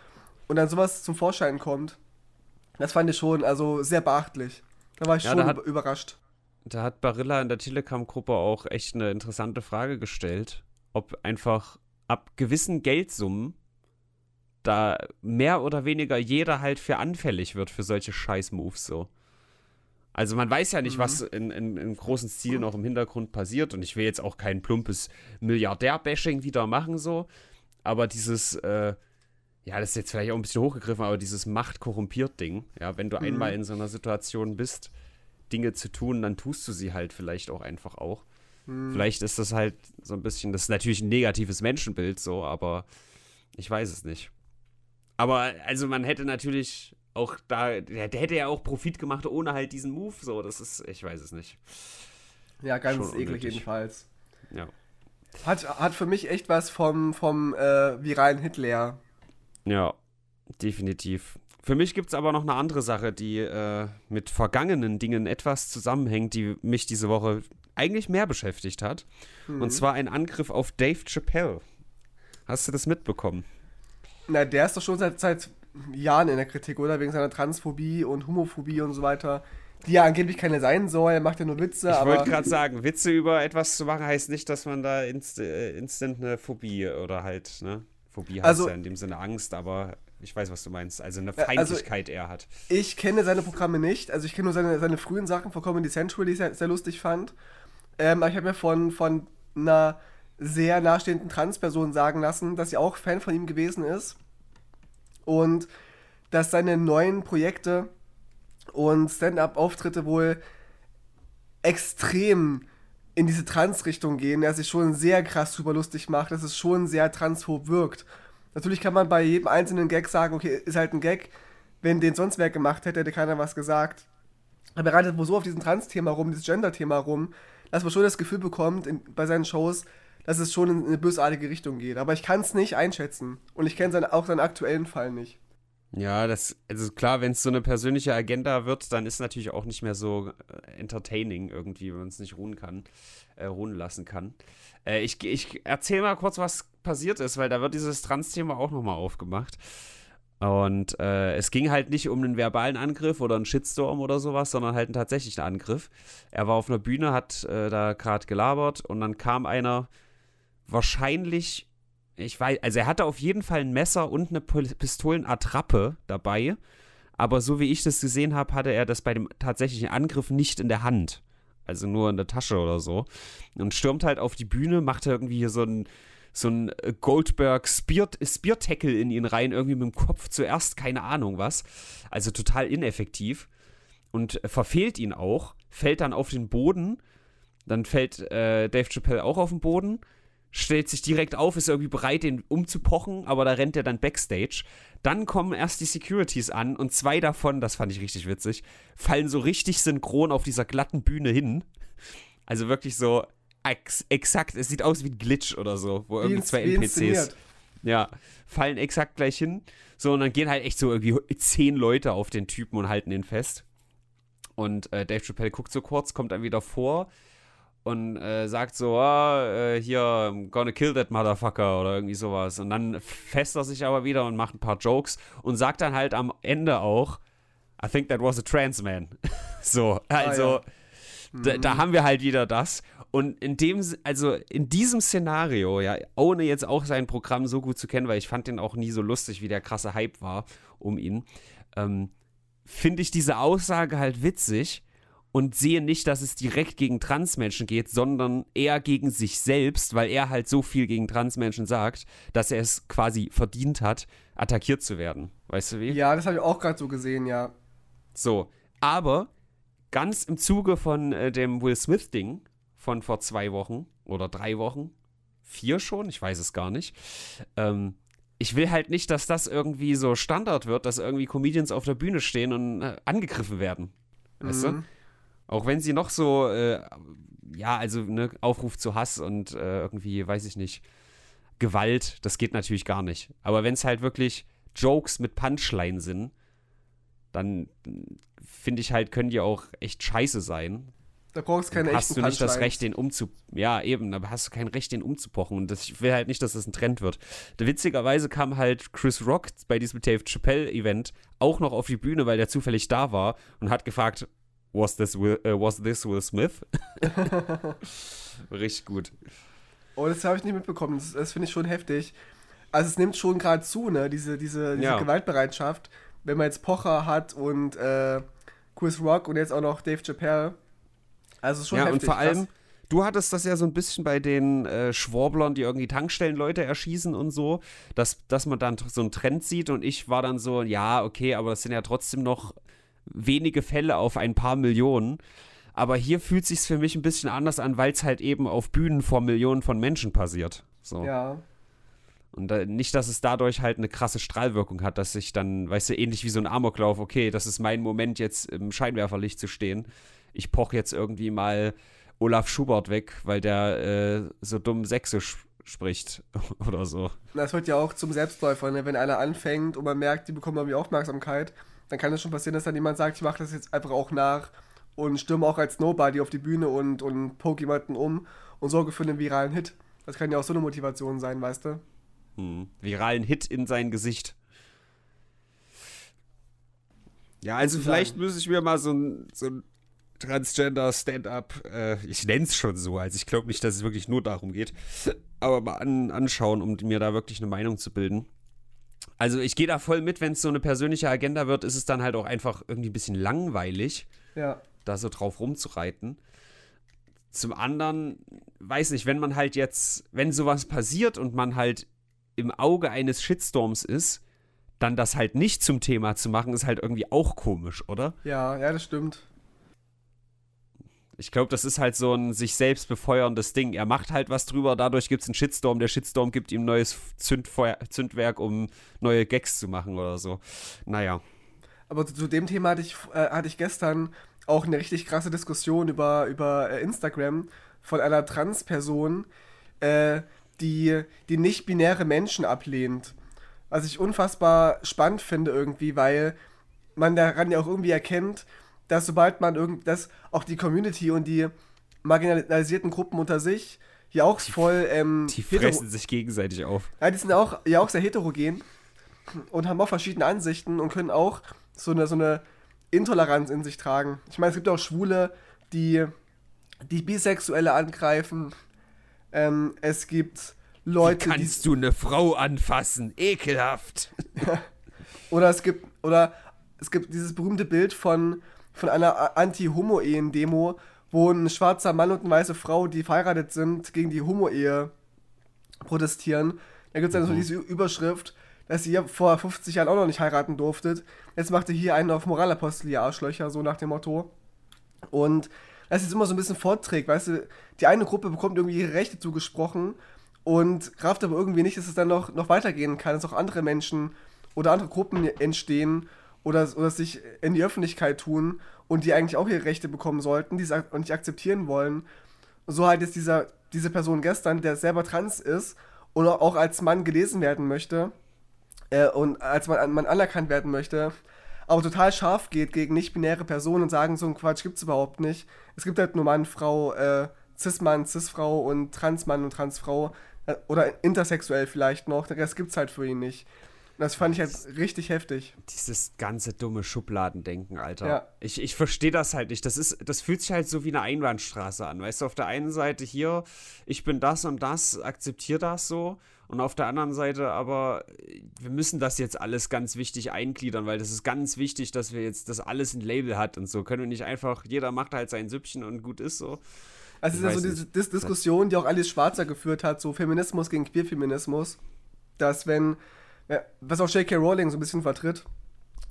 Speaker 2: und dann sowas zum Vorschein kommt. Das fand ich schon, also sehr beachtlich. Da war ich ja, schon hat, überrascht.
Speaker 1: Da hat Barilla in der Telegram-Gruppe auch echt eine interessante Frage gestellt, ob einfach ab gewissen Geldsummen da mehr oder weniger jeder halt für anfällig wird für solche Scheiß-Moves so. Also man weiß ja nicht, mhm. was in, in, in, großen Stil noch im Hintergrund passiert und ich will jetzt auch kein plumpes Milliardär-Bashing wieder machen so, aber dieses, äh, ja, das ist jetzt vielleicht auch ein bisschen hochgegriffen, aber dieses Macht-korrumpiert-Ding, ja, wenn du mhm. einmal in so einer Situation bist, Dinge zu tun, dann tust du sie halt vielleicht auch einfach auch. Mhm. Vielleicht ist das halt so ein bisschen, das ist natürlich ein negatives Menschenbild so, aber ich weiß es nicht. Aber also man hätte natürlich auch da, der, der, hätte ja auch Profit gemacht ohne halt diesen Move, so, das ist, ich weiß es nicht.
Speaker 2: Ja, ganz Schon eklig jedenfalls.
Speaker 1: Ja.
Speaker 2: Hat, hat für mich echt was vom, vom äh, viralen Hitler.
Speaker 1: Ja, definitiv. Für mich gibt es aber noch eine andere Sache, die äh, mit vergangenen Dingen etwas zusammenhängt, die mich diese Woche eigentlich mehr beschäftigt hat. Mhm. Und zwar ein Angriff auf Dave Chappelle. Hast du das mitbekommen?
Speaker 2: Na, der ist doch schon seit, seit Jahren in der Kritik, oder? Wegen seiner Transphobie und Homophobie und so weiter. Die ja angeblich keine sein soll, er macht ja nur Witze.
Speaker 1: Ich wollte gerade sagen, Witze über etwas zu machen heißt nicht, dass man da inst äh, instant eine Phobie oder halt, ne? Phobie heißt also, ja in dem Sinne Angst, aber ich weiß, was du meinst. Also eine also Feindlichkeit also, eher hat.
Speaker 2: Ich kenne seine Programme nicht. Also ich kenne nur seine, seine frühen Sachen von Comedy Central, die ich sehr, sehr lustig fand. Ähm, aber ich habe mir von, von einer sehr nahestehenden Transperson sagen lassen, dass sie auch Fan von ihm gewesen ist. Und dass seine neuen Projekte und Stand-up-Auftritte wohl extrem in diese Trans-Richtung gehen, er sich schon sehr krass drüber lustig macht, dass es schon sehr transphob wirkt. Natürlich kann man bei jedem einzelnen Gag sagen, okay, ist halt ein Gag. Wenn den sonst wer gemacht hätte, hätte keiner was gesagt. Aber er reitet wohl so auf diesem Trans-Thema rum, dieses Gender-Thema rum, dass man schon das Gefühl bekommt in, bei seinen Shows, dass es schon in eine bösartige Richtung geht. Aber ich kann es nicht einschätzen. Und ich kenne auch seinen aktuellen Fall nicht.
Speaker 1: Ja, das, also klar, wenn es so eine persönliche Agenda wird, dann ist natürlich auch nicht mehr so äh, entertaining irgendwie, wenn man es nicht ruhen kann, äh, ruhen lassen kann. Äh, ich ich erzähle mal kurz, was passiert ist, weil da wird dieses Trans-Thema auch nochmal aufgemacht. Und äh, es ging halt nicht um einen verbalen Angriff oder einen Shitstorm oder sowas, sondern halt einen tatsächlichen Angriff. Er war auf einer Bühne, hat äh, da gerade gelabert und dann kam einer wahrscheinlich ich weiß, also er hatte auf jeden Fall ein Messer und eine Pistolenattrappe dabei. Aber so wie ich das gesehen habe, hatte er das bei dem tatsächlichen Angriff nicht in der Hand. Also nur in der Tasche oder so. Und stürmt halt auf die Bühne, macht irgendwie hier so ein, so ein Goldberg Spear, Spear Tackle in ihn rein, irgendwie mit dem Kopf zuerst, keine Ahnung was. Also total ineffektiv. Und verfehlt ihn auch, fällt dann auf den Boden. Dann fällt äh, Dave Chappelle auch auf den Boden stellt sich direkt auf, ist irgendwie bereit, den umzupochen, aber da rennt er dann backstage. Dann kommen erst die Securities an und zwei davon, das fand ich richtig witzig, fallen so richtig synchron auf dieser glatten Bühne hin. Also wirklich so ex exakt, es sieht aus wie ein Glitch oder so, wo irgendwie zwei NPCs. Ja, fallen exakt gleich hin. So, und dann gehen halt echt so irgendwie zehn Leute auf den Typen und halten ihn fest. Und äh, Dave Chappelle guckt so kurz, kommt dann wieder vor, und äh, sagt so, ah, äh, hier, I'm gonna kill that motherfucker oder irgendwie sowas. Und dann fässt er sich aber wieder und macht ein paar Jokes und sagt dann halt am Ende auch, I think that was a trans man. so, also, ah, ja. da, da, mhm. haben wir halt wieder das. Und in dem, also in diesem Szenario, ja, ohne jetzt auch sein Programm so gut zu kennen, weil ich fand den auch nie so lustig, wie der krasse Hype war um ihn, ähm, finde ich diese Aussage halt witzig und sehe nicht, dass es direkt gegen Transmenschen geht, sondern eher gegen sich selbst, weil er halt so viel gegen Transmenschen sagt, dass er es quasi verdient hat, attackiert zu werden. Weißt du wie?
Speaker 2: Ja, das habe ich auch gerade so gesehen, ja.
Speaker 1: So, aber ganz im Zuge von äh, dem Will Smith-Ding von vor zwei Wochen oder drei Wochen, vier schon, ich weiß es gar nicht, ähm, ich will halt nicht, dass das irgendwie so Standard wird, dass irgendwie Comedians auf der Bühne stehen und äh, angegriffen werden. Weißt du? Auch wenn sie noch so, äh, ja, also ne, Aufruf zu Hass und äh, irgendwie, weiß ich nicht, Gewalt, das geht natürlich gar nicht. Aber wenn es halt wirklich Jokes mit Punchline sind, dann finde ich halt, können die auch echt scheiße sein.
Speaker 2: Da brauchst du keine
Speaker 1: hast du nicht das. Recht, den umzu... Ja, eben, aber hast du kein Recht, den umzupochen. Und das, ich will halt nicht, dass das ein Trend wird. Witzigerweise kam halt Chris Rock bei diesem Dave Chappelle-Event auch noch auf die Bühne, weil der zufällig da war und hat gefragt, was this Will, äh, was this Will Smith? Richtig gut.
Speaker 2: Oh, das habe ich nicht mitbekommen. Das, das finde ich schon heftig. Also es nimmt schon gerade zu, ne, diese, diese, diese
Speaker 1: Ja.
Speaker 2: Gewaltbereitschaft. Wenn man jetzt Pocher hat und äh, Chris Rock und jetzt auch noch Dave Chappelle. Also es ist schon
Speaker 1: ja,
Speaker 2: heftig.
Speaker 1: und vor allem,
Speaker 2: krass.
Speaker 1: du hattest das ja so ein bisschen bei den äh, Schworblern, die irgendwie Tankstellenleute erschießen und so, dass, dass man dann so einen Trend sieht und ich war dann so, ja, okay, aber das sind ja trotzdem noch wenige Fälle auf ein paar Millionen. Aber hier fühlt sich's für mich ein bisschen anders an, weil es halt eben auf Bühnen vor Millionen von Menschen passiert. So.
Speaker 2: Ja.
Speaker 1: Und äh, nicht, dass es dadurch halt eine krasse Strahlwirkung hat, dass ich dann, weißt du, ähnlich wie so ein Amoklauf, okay, das ist mein Moment, jetzt im Scheinwerferlicht zu stehen. Ich poch jetzt irgendwie mal Olaf Schubert weg, weil der äh, so dumm Sächsisch spricht oder so.
Speaker 2: Das wird ja auch zum Selbstläufer, ne? wenn einer anfängt und man merkt, die bekommen irgendwie Aufmerksamkeit, dann kann es schon passieren, dass dann jemand sagt, ich mache das jetzt einfach auch nach und stürme auch als Nobody auf die Bühne und, und poke jemanden um und sorge für einen viralen Hit. Das kann ja auch so eine Motivation sein, weißt du?
Speaker 1: Hm. Viralen Hit in sein Gesicht. Ja, also vielleicht muss ich mir mal so ein, so ein Transgender Stand-up, äh, ich nenne es schon so, also ich glaube nicht, dass es wirklich nur darum geht, aber mal an, anschauen, um mir da wirklich eine Meinung zu bilden. Also ich gehe da voll mit, wenn es so eine persönliche Agenda wird, ist es dann halt auch einfach irgendwie ein bisschen langweilig,
Speaker 2: Ja.
Speaker 1: da so drauf rumzureiten. Zum anderen, weiß nicht, wenn man halt jetzt, wenn sowas passiert und man halt im Auge eines Shitstorms ist, dann das halt nicht zum Thema zu machen, ist halt irgendwie auch komisch, oder?
Speaker 2: Ja, ja, das stimmt.
Speaker 1: Ich glaube, das ist halt so ein sich selbst befeuerndes Ding. Er macht halt was drüber, dadurch gibt es einen Shitstorm. Der Shitstorm gibt ihm neues Zündfeuer, Zündwerk, um neue Gags zu machen oder so. Naja.
Speaker 2: Aber zu, dem Thema hatte ich, äh, hatte ich gestern auch eine richtig krasse Diskussion über, über äh, Instagram von einer Transperson, äh, die, die nicht-binäre Menschen ablehnt. Was ich unfassbar spannend finde irgendwie, weil man daran ja auch irgendwie erkennt, dass sobald man irgend, dass auch die Community und die marginalisierten Gruppen unter sich hier auch voll ähm,
Speaker 1: Die fressen sich gegenseitig auf.
Speaker 2: ja, die sind auch, ja auch sehr heterogen und haben auch verschiedene Ansichten und können auch so eine, so eine Intoleranz in sich tragen. Ich meine, es gibt auch Schwule, die, die Bisexuelle angreifen. Ähm, es gibt Leute, die.
Speaker 1: Kannst du eine Frau anfassen? Ekelhaft.
Speaker 2: Oder es gibt, oder es gibt dieses berühmte Bild von, von einer Anti-Homo-Ehen-Demo, wo ein schwarzer Mann und eine weiße Frau, die verheiratet sind, gegen die Homo-Ehe protestieren. Da gibt es dann so diese Überschrift, dass ihr vor 50 Jahren auch noch nicht heiraten durftet. Jetzt macht ihr hier einen auf Moralapostel, ihr Arschlöcher, so nach dem Motto. Und das ist immer so ein bisschen vorträgt, weißt du, die eine Gruppe bekommt irgendwie ihre Rechte zugesprochen und kraft aber irgendwie nicht, dass es dann noch, noch weitergehen kann, dass auch andere Menschen oder andere Gruppen entstehen oder, oder sich in die Öffentlichkeit tun und die eigentlich auch ihre Rechte bekommen sollten, die es ak- nicht akzeptieren wollen. So halt jetzt dieser, diese Person gestern, der selber trans ist und auch als Mann gelesen werden möchte äh, und als Mann, Mann anerkannt werden möchte, aber total scharf geht gegen nicht-binäre Personen und sagen, so ein Quatsch gibt's überhaupt nicht. Es gibt halt nur Mann, Frau, äh, Cis-Mann, Cis-Frau und Trans-Mann und Trans-Frau äh, oder intersexuell vielleicht noch. Der Rest gibt's halt für ihn nicht. Das fand ich halt richtig heftig.
Speaker 1: Dieses ganze dumme Schubladendenken, Alter.
Speaker 2: Ja.
Speaker 1: Ich, ich verstehe das halt nicht. Das, ist, das fühlt sich halt so wie eine Einbahnstraße an. Weißt du, auf der einen Seite hier, ich bin das und das, akzeptiere das so. Und auf der anderen Seite aber, wir müssen das jetzt alles ganz wichtig eingliedern, weil das ist ganz wichtig, dass wir jetzt das alles ein Label hat und so. Können wir nicht einfach, jeder macht halt sein Süppchen und gut ist so.
Speaker 2: Also es ist ja so diese. Dis Diskussion, die auch Alice Schwarzer geführt hat, so Feminismus gegen Queerfeminismus, dass wenn, was auch J.K. Rowling so ein bisschen vertritt,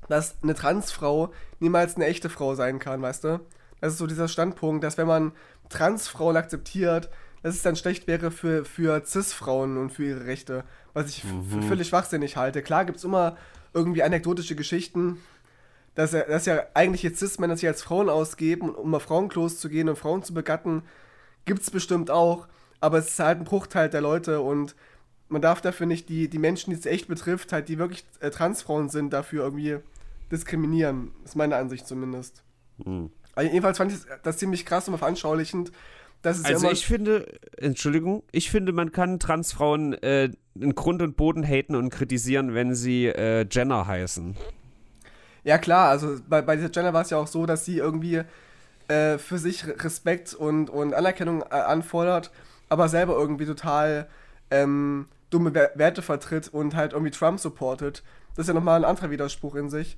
Speaker 2: dass eine Transfrau niemals eine echte Frau sein kann, weißt du? Das ist so dieser Standpunkt, dass wenn man Transfrauen akzeptiert, dass es dann schlecht wäre für, für Cis-Frauen und für ihre Rechte, was ich f- für völlig schwachsinnig halte. Klar gibt es immer irgendwie anekdotische Geschichten, dass, dass ja eigentliche Cis-Männer sich als Frauen ausgeben, um auf Frauenklos zu gehen und Frauen zu begatten, gibt es bestimmt auch, aber es ist halt ein Bruchteil der Leute und man darf dafür nicht die, die Menschen, die es echt betrifft, halt die wirklich äh, Transfrauen sind, dafür irgendwie diskriminieren. ist meine Ansicht zumindest. Mhm. Also jedenfalls fand ich das ziemlich krass und veranschaulichend.
Speaker 1: Dass es also ja ich finde, Entschuldigung, ich finde, man kann Transfrauen äh, in Grund und Boden haten und kritisieren, wenn sie äh, Jenner heißen.
Speaker 2: Ja klar, also bei, bei dieser Jenner war es ja auch so, dass sie irgendwie äh, für sich Respekt und, und Anerkennung äh, anfordert, aber selber irgendwie total ähm, dumme Werte vertritt und halt irgendwie Trump supportet. Das ist ja nochmal ein anderer Widerspruch in sich.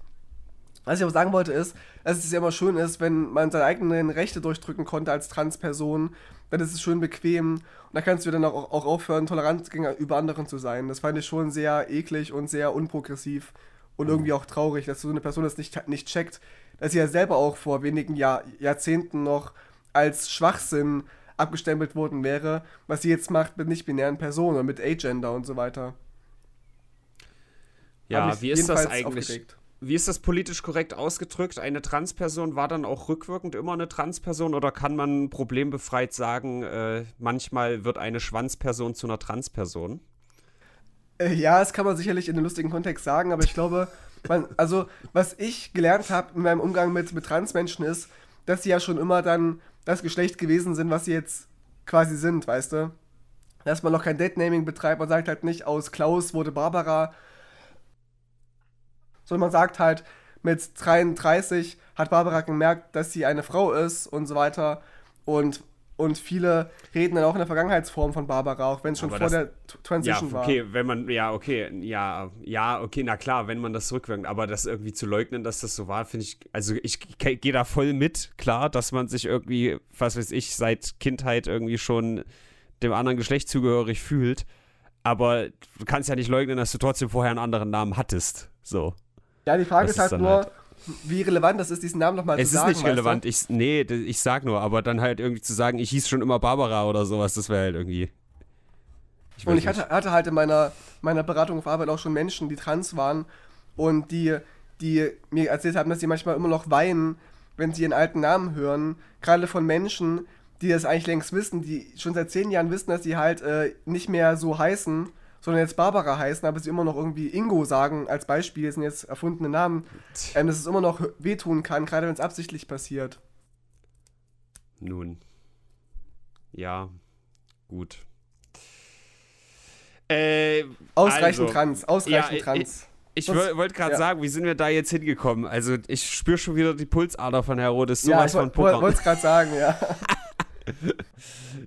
Speaker 2: Was ich aber sagen wollte ist, dass es ja immer schön ist, wenn man seine eigenen Rechte durchdrücken konnte als Transperson, dann ist es schön bequem und da kannst du dann auch, auch aufhören, tolerant gegenüber anderen zu sein. Das fand ich schon sehr eklig und sehr unprogressiv und irgendwie auch traurig, dass so eine Person das nicht, nicht checkt, dass sie ja selber auch vor wenigen Jahr, Jahrzehnten noch als Schwachsinn abgestempelt worden wäre, was sie jetzt macht mit nicht-binären Personen mit Agender und so weiter.
Speaker 1: Ja, wie ist das eigentlich? Aufgeregt wie ist das politisch korrekt ausgedrückt? Eine Transperson war dann auch rückwirkend immer eine Transperson oder kann man problembefreit sagen, äh, manchmal wird eine Schwanzperson zu einer Transperson?
Speaker 2: Äh, ja, das kann man sicherlich in einem lustigen Kontext sagen, aber ich glaube, man, also was ich gelernt habe in meinem Umgang mit, mit Transmenschen ist, dass sie ja schon immer dann das Geschlecht gewesen sind, was sie jetzt quasi sind, weißt du? Dass man noch kein Deadnaming betreibt, man sagt halt nicht, aus Klaus wurde Barbara sondern man sagt halt, mit 33 hat Barbara gemerkt, dass sie eine Frau ist und so weiter. Und, und viele reden dann auch in der Vergangenheitsform von Barbara, auch wenn es schon Aber vor das, der Transition
Speaker 1: ja, okay, war. wenn man, ja, okay, ja, ja, okay, na klar, wenn man das rückwirkt, aber das irgendwie zu leugnen, dass das so war, finde ich, also ich gehe da voll mit, klar, dass man sich irgendwie, was weiß ich, seit Kindheit irgendwie schon dem anderen Geschlecht zugehörig fühlt. Aber du kannst ja nicht leugnen, dass du trotzdem vorher einen anderen Namen hattest. So.
Speaker 2: Ja, die Frage ist halt nur, halt wie relevant das ist, diesen Namen nochmal zu sagen.
Speaker 1: Es ist nicht relevant. Du? Ich, nee, ich sag nur, aber dann halt irgendwie zu sagen, ich hieß schon immer Barbara oder sowas, das wäre halt irgendwie.
Speaker 2: Ich und ich hatte, hatte, halt in meiner, meiner Beratung auf Arbeit auch schon Menschen, die trans waren und die, die mir erzählt haben, dass sie manchmal immer noch weinen, wenn sie ihren alten Namen hören. Gerade von Menschen, die das eigentlich längst wissen, die schon seit zehn Jahren wissen, dass sie halt äh, nicht mehr so heißen sondern jetzt Barbara heißen, aber sie immer noch irgendwie Ingo sagen als Beispiel, das sind jetzt erfundene Namen, ähm, dass es immer noch wehtun kann, gerade wenn es absichtlich passiert.
Speaker 1: Nun. Ja, gut. Äh,
Speaker 2: ausreichend also, trans, ausreichend ja, trans.
Speaker 1: Ich, ich wollte gerade ja. sagen, wie sind wir da jetzt hingekommen? Also ich spüre schon wieder die Pulsader von Herodes, sowas ja,
Speaker 2: von Ich wollte es gerade sagen, ja.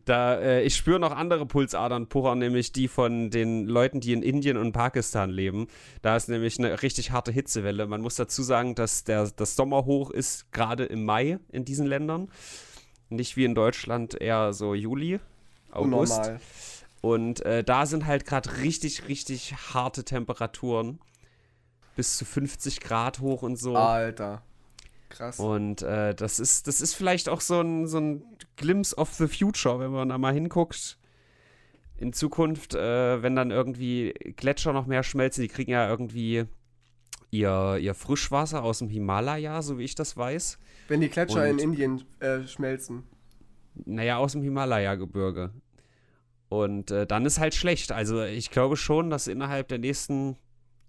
Speaker 1: da, äh, ich spüre noch andere Pulsadern puchern, nämlich die von den Leuten, die in Indien und Pakistan leben. Da ist nämlich eine richtig harte Hitzewelle. Man muss dazu sagen, dass der, das Sommerhoch ist gerade im Mai in diesen Ländern. Nicht wie in Deutschland eher so Juli, August. Unnormal. Und äh, da sind halt gerade richtig, richtig harte Temperaturen. Bis zu 50 Grad hoch und so.
Speaker 2: Alter.
Speaker 1: Krass. Und äh, das, ist, das ist vielleicht auch so ein, so ein Glimpse of the Future, wenn man da mal hinguckt. In Zukunft, äh, wenn dann irgendwie Gletscher noch mehr schmelzen, die kriegen ja irgendwie ihr, ihr Frischwasser aus dem Himalaya, so wie ich das weiß.
Speaker 2: Wenn die Gletscher Und, in Indien äh, schmelzen.
Speaker 1: Naja, aus dem Himalaya-Gebirge. Und äh, dann ist halt schlecht. Also ich glaube schon, dass innerhalb der nächsten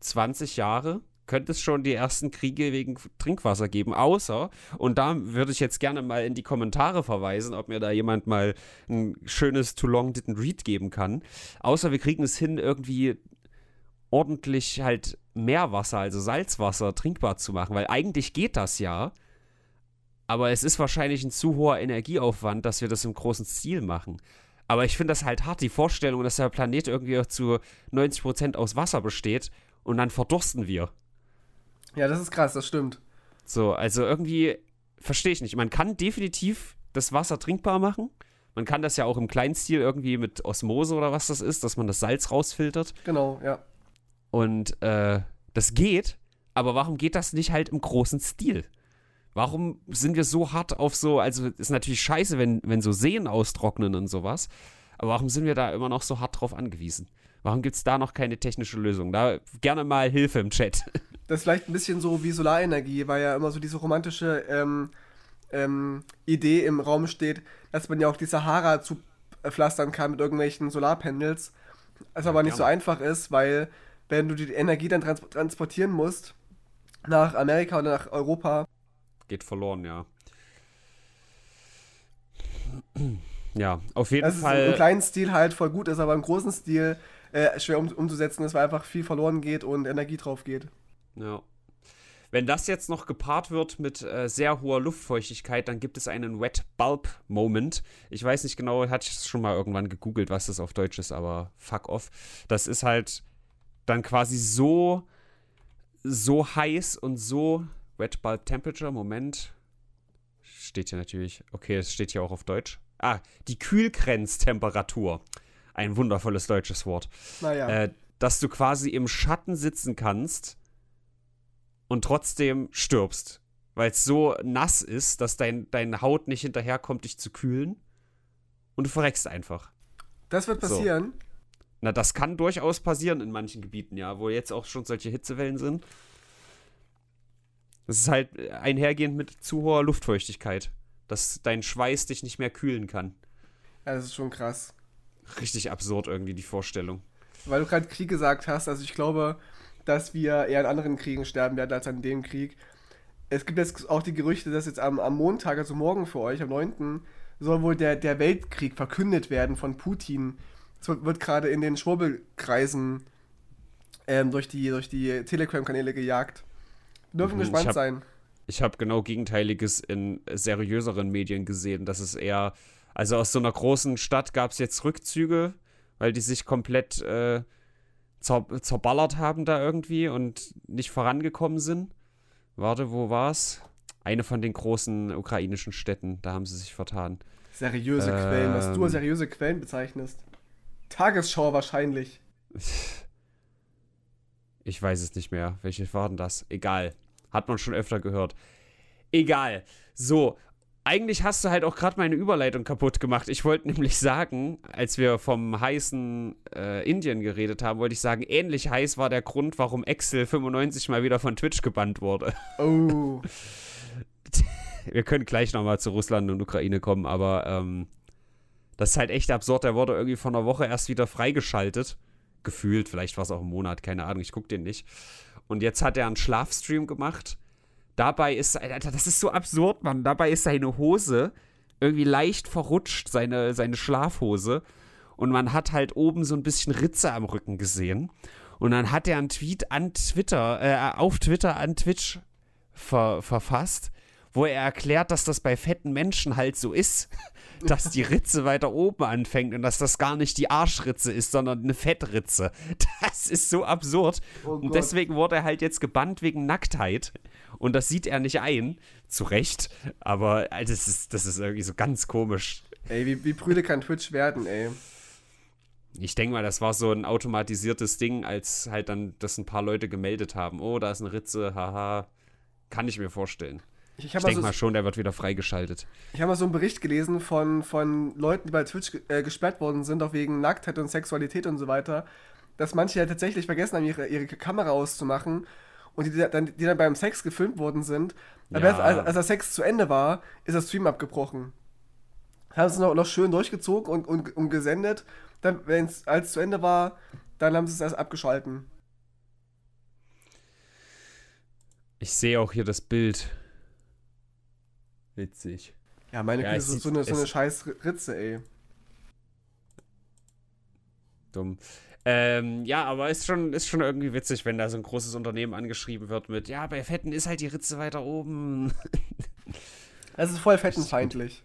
Speaker 1: 20 Jahre könnte es schon die ersten Kriege wegen Trinkwasser geben. Außer, und da würde ich jetzt gerne mal in die Kommentare verweisen, ob mir da jemand mal ein schönes Too Long Didn't Read geben kann. Außer wir kriegen es hin, irgendwie ordentlich halt Meerwasser, also Salzwasser, trinkbar zu machen, weil eigentlich geht das ja. Aber es ist wahrscheinlich ein zu hoher Energieaufwand, dass wir das im großen Stil machen. Aber ich finde das halt hart, die Vorstellung, dass der Planet irgendwie zu 90% aus Wasser besteht und dann verdursten wir.
Speaker 2: Ja, das ist krass, das stimmt.
Speaker 1: So, also irgendwie verstehe ich nicht. Man kann definitiv das Wasser trinkbar machen. Man kann das ja auch im Kleinstil irgendwie mit Osmose oder was das ist, dass man das Salz rausfiltert.
Speaker 2: Genau, ja.
Speaker 1: Und äh, das geht, aber warum geht das nicht halt im großen Stil? Warum sind wir so hart auf so, also ist natürlich scheiße, wenn, wenn so Seen austrocknen und sowas, aber warum sind wir da immer noch so hart drauf angewiesen? Warum gibt es da noch keine technische Lösung? Da gerne mal Hilfe im Chat.
Speaker 2: das ist vielleicht ein bisschen so wie Solarenergie, weil ja immer so diese romantische ähm, ähm, Idee im Raum steht, dass man ja auch die Sahara zupflastern kann mit irgendwelchen Solarpanels. Was aber nicht so einfach ist, weil wenn du die Energie dann trans transportieren musst nach Amerika oder nach Europa.
Speaker 1: Geht verloren, ja. Ja, auf jeden
Speaker 2: das
Speaker 1: Fall.
Speaker 2: Im kleinen Stil halt voll gut ist, aber im großen Stil äh, schwer um, umzusetzen ist, weil einfach viel verloren geht und Energie drauf geht.
Speaker 1: Ja. Wenn das jetzt noch gepaart wird mit äh, sehr hoher Luftfeuchtigkeit, dann gibt es einen Wet Bulb Moment. Ich weiß nicht genau, hatte ich schon mal irgendwann gegoogelt, was das auf Deutsch ist, aber fuck off. Das ist halt dann quasi so, so heiß und so Wet Bulb Temperature. Moment. Steht hier natürlich. Okay, es steht hier auch auf Deutsch. Ah, die Kühlgrenztemperatur. Ein wundervolles deutsches Wort.
Speaker 2: Naja.
Speaker 1: Äh, dass du quasi im Schatten sitzen kannst und trotzdem stirbst. Weil es so nass ist, dass dein, deine Haut nicht hinterherkommt, dich zu kühlen. Und du verreckst einfach.
Speaker 2: Das wird passieren.
Speaker 1: So. Na, das kann durchaus passieren in manchen Gebieten, ja, wo jetzt auch schon solche Hitzewellen sind. Das ist halt einhergehend mit zu hoher Luftfeuchtigkeit, dass dein Schweiß dich nicht mehr kühlen kann.
Speaker 2: Ja, das ist schon krass.
Speaker 1: Richtig absurd irgendwie die Vorstellung.
Speaker 2: Weil du gerade Krieg gesagt hast, also ich glaube, dass wir eher in anderen Kriegen sterben werden als an dem Krieg. Es gibt jetzt auch die Gerüchte, dass jetzt am, am Montag, also morgen für euch, am 9., soll wohl der, der Weltkrieg verkündet werden von Putin. Es wird gerade in den Schwurbelkreisen ähm, durch die, durch die Telegram-Kanäle gejagt. Wir dürfen mhm, gespannt
Speaker 1: hab,
Speaker 2: sein.
Speaker 1: Ich habe genau Gegenteiliges in seriöseren Medien gesehen, dass es eher, also aus so einer großen Stadt gab es jetzt Rückzüge, weil die sich komplett äh, zer zerballert haben da irgendwie und nicht vorangekommen sind. Warte, wo war's? Eine von den großen ukrainischen Städten, da haben sie sich vertan.
Speaker 2: Seriöse ähm, Quellen, was du als ähm. seriöse Quellen bezeichnest. Tagesschau wahrscheinlich.
Speaker 1: Ich weiß es nicht mehr. Welche waren das? Egal. Hat man schon öfter gehört. Egal. So, eigentlich hast du halt auch gerade meine Überleitung kaputt gemacht. Ich wollte nämlich sagen, als wir vom heißen äh, Indien geredet haben, wollte ich sagen, ähnlich heiß war der Grund, warum Excel 95 mal wieder von Twitch gebannt wurde.
Speaker 2: Oh.
Speaker 1: wir können gleich nochmal zu Russland und Ukraine kommen, aber ähm, das ist halt echt absurd. Der wurde irgendwie vor einer Woche erst wieder freigeschaltet. Gefühlt, vielleicht war es auch ein Monat, keine Ahnung, ich guck den nicht. Und jetzt hat er einen Schlafstream gemacht Dabei ist, Alter, das ist so absurd, Mann. Dabei ist seine Hose irgendwie leicht verrutscht, seine, seine Schlafhose. Und man hat halt oben so ein bisschen Ritze am Rücken gesehen. Und dann hat er einen Tweet an Twitter, äh, auf Twitter an Twitch ver verfasst, wo er erklärt, dass das bei fetten Menschen halt so ist, dass die Ritze weiter oben anfängt und dass das gar nicht die Arschritze ist, sondern eine Fettritze. Das ist so absurd. Oh und deswegen wurde er halt jetzt gebannt wegen Nacktheit. Und das sieht er nicht ein. Zu Recht. Aber das ist, das ist irgendwie so ganz komisch.
Speaker 2: Ey, wie, wie prüde kann Twitch werden, ey?
Speaker 1: Ich denke mal, das war so ein automatisiertes Ding, als halt dann das ein paar Leute gemeldet haben. Oh, da ist eine Ritze, haha. Kann ich mir vorstellen. Ich, ich, ich denke so, mal schon, der wird wieder freigeschaltet.
Speaker 2: Ich habe mal so einen Bericht gelesen von, von Leuten, die bei Twitch äh, gesperrt worden sind, auch wegen Nacktheit und Sexualität und so weiter, dass manche ja tatsächlich vergessen haben, ihre, ihre Kamera auszumachen und die dann, die dann beim Sex gefilmt worden sind. Aber ja. als, als der Sex zu Ende war, ist der Stream abgebrochen. Haben sie es noch, noch schön durchgezogen und, und, und gesendet. Dann, wenn es als zu Ende war, dann haben sie es erst abgeschalten.
Speaker 1: Ich sehe auch hier das Bild. Witzig.
Speaker 2: Ja, meine ja, Güte, ist so eine, so eine scheiß Ritze, ey.
Speaker 1: Dumm. Ähm, ja, aber ist schon, ist schon irgendwie witzig, wenn da so ein großes Unternehmen angeschrieben wird mit, ja, bei Fetten ist halt die Ritze weiter oben.
Speaker 2: Das ist voll fettenfeindlich.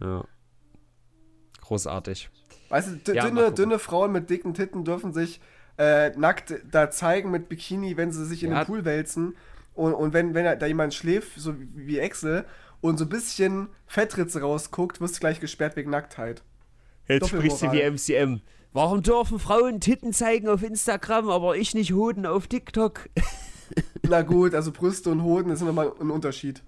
Speaker 1: Ja. Großartig.
Speaker 2: Weißt du, ja, dünne, dünne Frauen mit dicken Titten dürfen sich äh, nackt da zeigen mit Bikini, wenn sie sich in ja. den Pool wälzen. Und, und wenn, wenn da jemand schläft, so wie Excel, und so ein bisschen Fettritze rausguckt, wirst du gleich gesperrt wegen Nacktheit.
Speaker 1: Jetzt sprichst du wie MCM. Warum dürfen Frauen Titten zeigen auf Instagram, aber ich nicht Hoden auf TikTok?
Speaker 2: Na gut, also Brüste und Hoden ist nochmal ein Unterschied.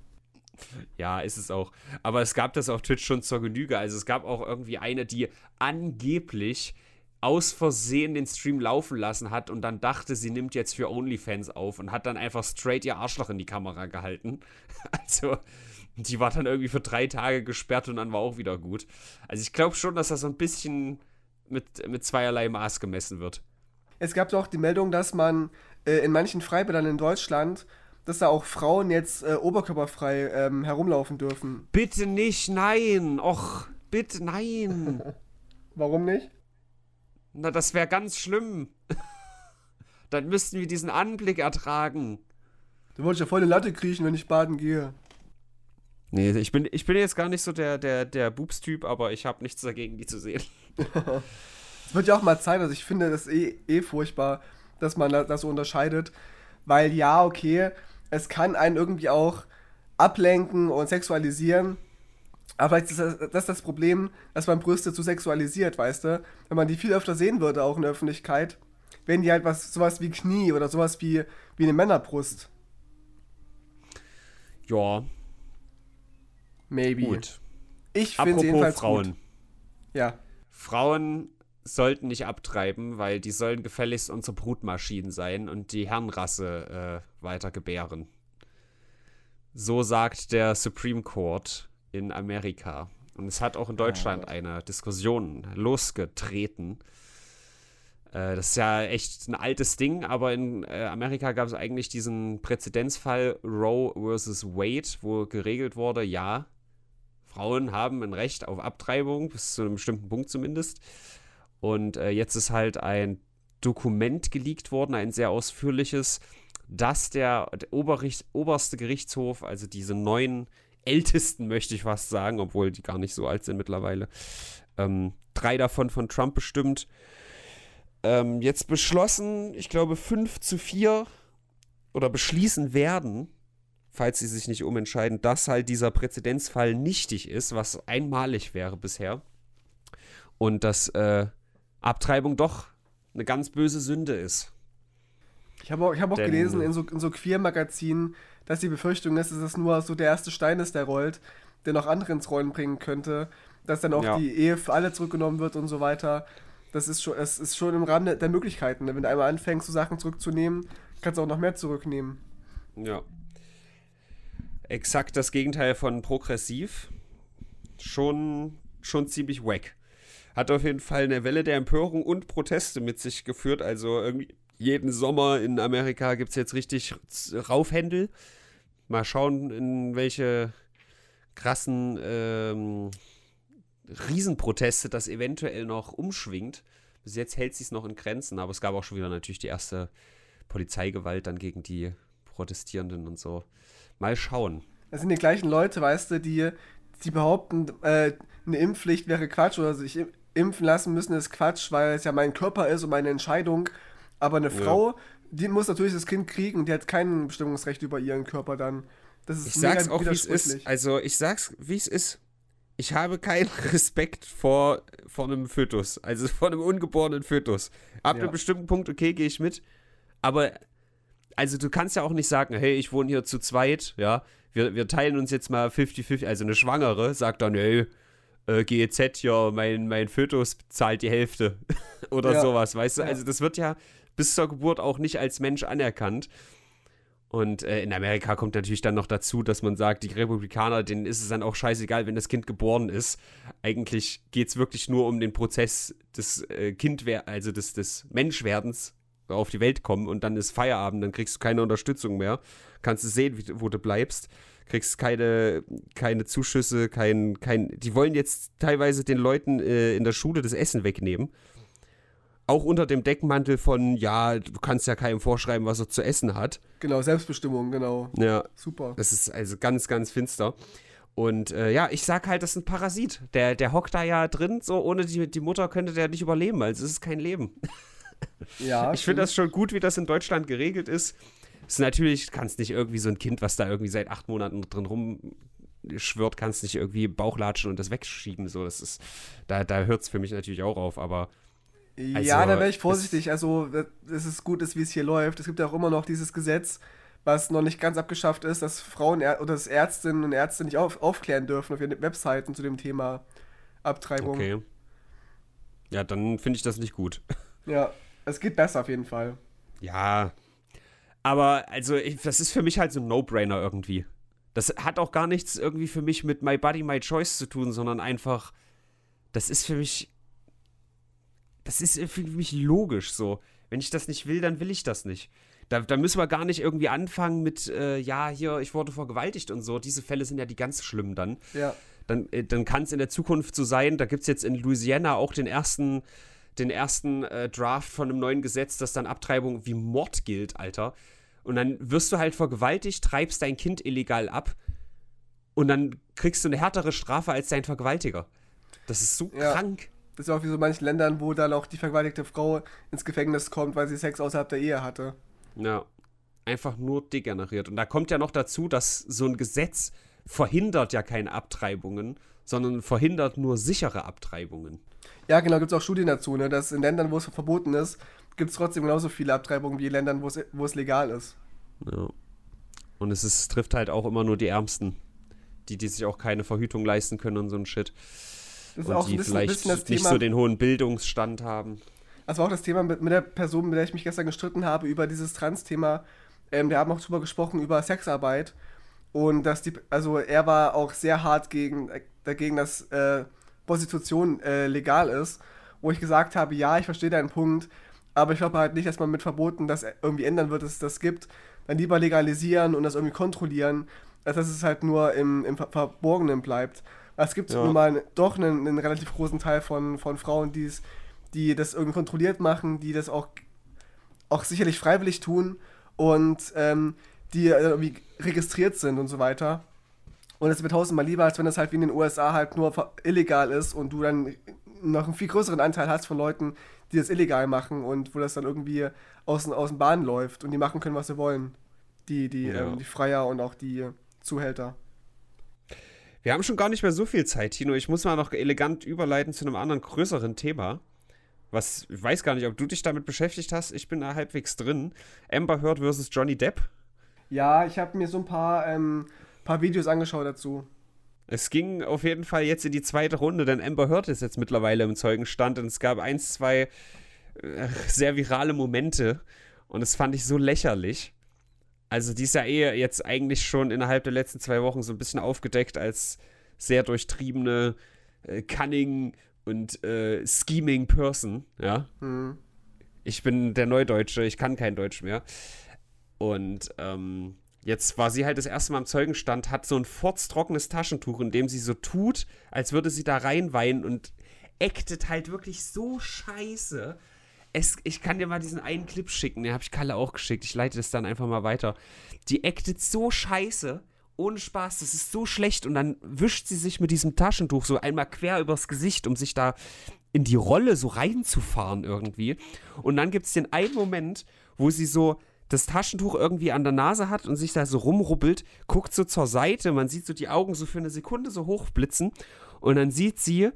Speaker 1: Ja, ist es auch. Aber es gab das auf Twitch schon zur Genüge. Also es gab auch irgendwie eine, die angeblich aus Versehen den Stream laufen lassen hat und dann dachte, sie nimmt jetzt für OnlyFans auf und hat dann einfach straight ihr Arschloch in die Kamera gehalten. Also, die war dann irgendwie für drei Tage gesperrt und dann war auch wieder gut. Also ich glaube schon, dass das so ein bisschen mit, mit zweierlei Maß gemessen wird.
Speaker 2: Es gab doch die Meldung, dass man äh, in manchen Freibädern in Deutschland, dass da auch Frauen jetzt äh, oberkörperfrei ähm, herumlaufen dürfen.
Speaker 1: Bitte nicht, nein. Och, bitte nein.
Speaker 2: Warum nicht?
Speaker 1: Na, das wäre ganz schlimm. Dann müssten wir diesen Anblick ertragen.
Speaker 2: Da wollte ich ja voll in Latte kriechen, wenn ich baden gehe.
Speaker 1: Nee, ich bin, ich bin jetzt gar nicht so der, der, der Boobs-Typ, aber ich habe nichts dagegen, die zu sehen.
Speaker 2: Es wird ja auch mal Zeit, also ich finde das eh, eh furchtbar, dass man das so unterscheidet. Weil ja, okay, es kann einen irgendwie auch ablenken und sexualisieren. Aber vielleicht ist das, das ist das Problem, dass man Brüste zu sexualisiert, weißt du? Wenn man die viel öfter sehen würde, auch in der Öffentlichkeit, wären die halt was, sowas wie Knie oder sowas wie, wie eine Männerbrust.
Speaker 1: Ja.
Speaker 2: Maybe.
Speaker 1: Gut.
Speaker 2: Ich finde jedenfalls
Speaker 1: Frauen.
Speaker 2: Gut. Ja.
Speaker 1: Frauen sollten nicht abtreiben, weil die sollen gefälligst unsere Brutmaschinen sein und die Herrenrasse äh, weiter gebären. So sagt der Supreme Court in Amerika. Und es hat auch in Deutschland oh. eine Diskussion losgetreten. Äh, das ist ja echt ein altes Ding, aber in äh, Amerika gab es eigentlich diesen Präzedenzfall Roe versus Wade, wo geregelt wurde, ja, Frauen haben ein Recht auf Abtreibung, bis zu einem bestimmten Punkt zumindest. Und äh, jetzt ist halt ein Dokument geleakt worden, ein sehr ausführliches, dass der, der Oberricht, oberste Gerichtshof, also diese neun ältesten, möchte ich fast sagen, obwohl die gar nicht so alt sind mittlerweile, ähm, drei davon von Trump bestimmt, ähm, jetzt beschlossen, ich glaube, fünf zu vier oder beschließen werden, falls sie sich nicht umentscheiden, dass halt dieser Präzedenzfall nichtig ist, was einmalig wäre bisher. Und dass äh, Abtreibung doch eine ganz böse Sünde ist.
Speaker 2: Ich habe auch, ich hab auch Denn, gelesen in so, in so Queer-Magazinen, dass die Befürchtung ist, dass es nur so der erste Stein ist, der rollt, der noch andere ins Rollen bringen könnte, dass dann auch ja. die Ehe für alle zurückgenommen wird und so weiter. Das ist schon, es ist schon im Rahmen der Möglichkeiten. Wenn du einmal anfängst, so Sachen zurückzunehmen, kannst du auch noch mehr zurücknehmen.
Speaker 1: Ja. Exakt das Gegenteil von progressiv. Schon, schon ziemlich wack hat auf jeden Fall eine Welle der Empörung und Proteste mit sich geführt. Also irgendwie jeden Sommer in Amerika gibt es jetzt richtig Raufhändel. Mal schauen, in welche krassen ähm, Riesenproteste das eventuell noch umschwingt. Bis jetzt hält sich noch in Grenzen, aber es gab auch schon wieder natürlich die erste Polizeigewalt dann gegen die Protestierenden und so. Mal schauen.
Speaker 2: Das sind die gleichen Leute, weißt du, die, die behaupten, äh, eine Impfpflicht wäre Quatsch oder sich impfen lassen müssen, ist Quatsch, weil es ja mein Körper ist und meine Entscheidung. Aber eine Frau, ja. die muss natürlich das Kind kriegen, die hat kein Bestimmungsrecht über ihren Körper dann.
Speaker 1: Das ist ich sag's auch, wie es ist. Also, ich sag's, wie es ist. Ich habe keinen Respekt vor, vor einem Fötus, also vor einem ungeborenen Fötus. Ab ja. einem bestimmten Punkt, okay, gehe ich mit. Aber, also du kannst ja auch nicht sagen, hey, ich wohne hier zu zweit, ja, wir, wir teilen uns jetzt mal 50-50, also eine Schwangere sagt dann, hey, äh, GEZ, ja, mein, mein Fötus zahlt die Hälfte oder ja. sowas, weißt du? Ja. Also das wird ja bis zur Geburt auch nicht als Mensch anerkannt. Und äh, in Amerika kommt natürlich dann noch dazu, dass man sagt, die Republikaner, denen ist es dann auch scheißegal, wenn das Kind geboren ist. Eigentlich geht es wirklich nur um den Prozess des äh, Kindwer also des, des Menschwerdens auf die Welt kommen und dann ist Feierabend, dann kriegst du keine Unterstützung mehr. Kannst du sehen, wie, wo du bleibst kriegst keine, keine Zuschüsse, kein, kein. Die wollen jetzt teilweise den Leuten äh, in der Schule das Essen wegnehmen. Auch unter dem Deckmantel von, ja, du kannst ja keinem vorschreiben, was er zu essen hat.
Speaker 2: Genau, Selbstbestimmung, genau.
Speaker 1: Ja. Super. Das ist also ganz, ganz finster. Und äh, ja, ich sag halt, das ist ein Parasit. Der, der hockt da ja drin, so ohne die, die Mutter könnte der nicht überleben, also es ist kein Leben. Ja. ich finde das schon gut, wie das in Deutschland geregelt ist ist natürlich, kannst nicht irgendwie so ein Kind, was da irgendwie seit acht Monaten drin rumschwört, kannst nicht irgendwie Bauchlatschen und das wegschieben. So, das ist, da, da hört es für mich natürlich auch auf, aber.
Speaker 2: Also, ja, da wäre ich vorsichtig. Also, es ist gut, wie es hier läuft. Es gibt ja auch immer noch dieses Gesetz, was noch nicht ganz abgeschafft ist, dass Frauen oder dass Ärztinnen und Ärzte nicht auf, aufklären dürfen auf ihren Webseiten zu dem Thema Abtreibung. Okay.
Speaker 1: Ja, dann finde ich das nicht gut.
Speaker 2: Ja, es geht besser auf jeden Fall.
Speaker 1: Ja. Aber, also, ich, das ist für mich halt so ein No-Brainer irgendwie. Das hat auch gar nichts irgendwie für mich mit My Body, My Choice zu tun, sondern einfach, das ist für mich, das ist für mich logisch so. Wenn ich das nicht will, dann will ich das nicht. Da, da müssen wir gar nicht irgendwie anfangen mit, äh, ja, hier, ich wurde vergewaltigt und so. Diese Fälle sind ja die ganz schlimmen dann.
Speaker 2: Ja.
Speaker 1: Dann, äh, dann kann es in der Zukunft so sein, da gibt es jetzt in Louisiana auch den ersten, den ersten äh, Draft von einem neuen Gesetz, das dann Abtreibung wie Mord gilt, Alter. Und dann wirst du halt vergewaltigt, treibst dein Kind illegal ab und dann kriegst du eine härtere Strafe als dein Vergewaltiger. Das ist so
Speaker 2: Ja.
Speaker 1: krank.
Speaker 2: Das ist auch wie so manchen Ländern, wo dann auch die vergewaltigte Frau ins Gefängnis kommt, weil sie Sex außerhalb der Ehe hatte.
Speaker 1: Ja. Einfach nur degeneriert. Und da kommt ja noch dazu, dass so ein Gesetz verhindert ja keine Abtreibungen, sondern verhindert nur sichere Abtreibungen.
Speaker 2: Ja, genau, gibt es auch Studien dazu, ne, dass in Ländern, wo es verboten ist, gibt es trotzdem genauso viele Abtreibungen wie in Ländern, wo es, legal ist.
Speaker 1: Ja. Und es, ist, es trifft halt auch immer nur die Ärmsten. Die, die sich auch keine Verhütung leisten können und so ein Shit.
Speaker 2: Das ist
Speaker 1: und
Speaker 2: auch ein
Speaker 1: die
Speaker 2: bisschen,
Speaker 1: vielleicht
Speaker 2: bisschen das
Speaker 1: nicht
Speaker 2: Thema.
Speaker 1: so den hohen Bildungsstand haben.
Speaker 2: Das war auch das Thema mit, mit der Person, mit der ich mich gestern gestritten habe, über dieses Trans-Thema. Ähm, wir haben auch drüber gesprochen, über Sexarbeit. Und dass die, also er war auch sehr hart gegen, dagegen, dass äh, Prostitution äh, legal ist. Wo ich gesagt habe, ja, ich verstehe deinen Punkt, aber ich glaube halt nicht, dass man mit Verboten das irgendwie ändern wird, dass es das gibt. Dann lieber legalisieren und das irgendwie kontrollieren, als dass es halt nur im, im Ver Verborgenen bleibt. Es gibt
Speaker 1: Ja.
Speaker 2: nun mal doch einen, einen relativ großen Teil von, von Frauen, die es die das irgendwie kontrolliert machen, die das auch, auch sicherlich freiwillig tun und ähm, die äh, irgendwie registriert sind und so weiter. Und es wird tausendmal lieber, als wenn das halt wie in den USA halt nur illegal ist und du dann noch einen viel größeren Anteil hast von Leuten, die das illegal machen und wo das dann irgendwie aus, aus den Bahnen läuft und die machen können, was sie wollen. Die, die,
Speaker 1: Ja.
Speaker 2: ähm, die Freier und auch die Zuhälter.
Speaker 1: Wir haben schon gar nicht mehr so viel Zeit, Tino. Ich muss mal noch elegant überleiten zu einem anderen größeren Thema. Was, ich weiß gar nicht, ob du dich damit beschäftigt hast. Ich bin da halbwegs drin. Amber Heard versus Johnny Depp.
Speaker 2: Ja, ich habe mir so ein paar, ähm, paar Videos angeschaut dazu.
Speaker 1: Es ging auf jeden Fall jetzt in die zweite Runde, denn Amber Heard ist jetzt mittlerweile im Zeugenstand und es gab eins, zwei äh, sehr virale Momente und das fand ich so lächerlich. Also die ist ja eh jetzt eigentlich schon innerhalb der letzten zwei Wochen so ein bisschen aufgedeckt als sehr durchtriebene, äh, cunning und äh, scheming Person, ja.
Speaker 2: Hm.
Speaker 1: Ich bin der Neudeutsche, ich kann kein Deutsch mehr. Und ähm, jetzt war sie halt das erste Mal im Zeugenstand, hat so ein furztrockenes Taschentuch, in dem sie so tut, als würde sie da reinweinen und actet halt wirklich so scheiße. Es, ich kann dir mal diesen einen Clip schicken, den habe ich Kalle auch geschickt. Ich leite das dann einfach mal weiter. Die actet so scheiße, ohne Spaß, das ist so schlecht. Und dann wischt sie sich mit diesem Taschentuch so einmal quer übers Gesicht, um sich da in die Rolle so reinzufahren irgendwie. Und dann gibt es den einen Moment, wo sie so das Taschentuch irgendwie an der Nase hat und sich da so rumrubbelt, guckt so zur Seite, man sieht so die Augen so für eine Sekunde so hochblitzen und dann sieht sie,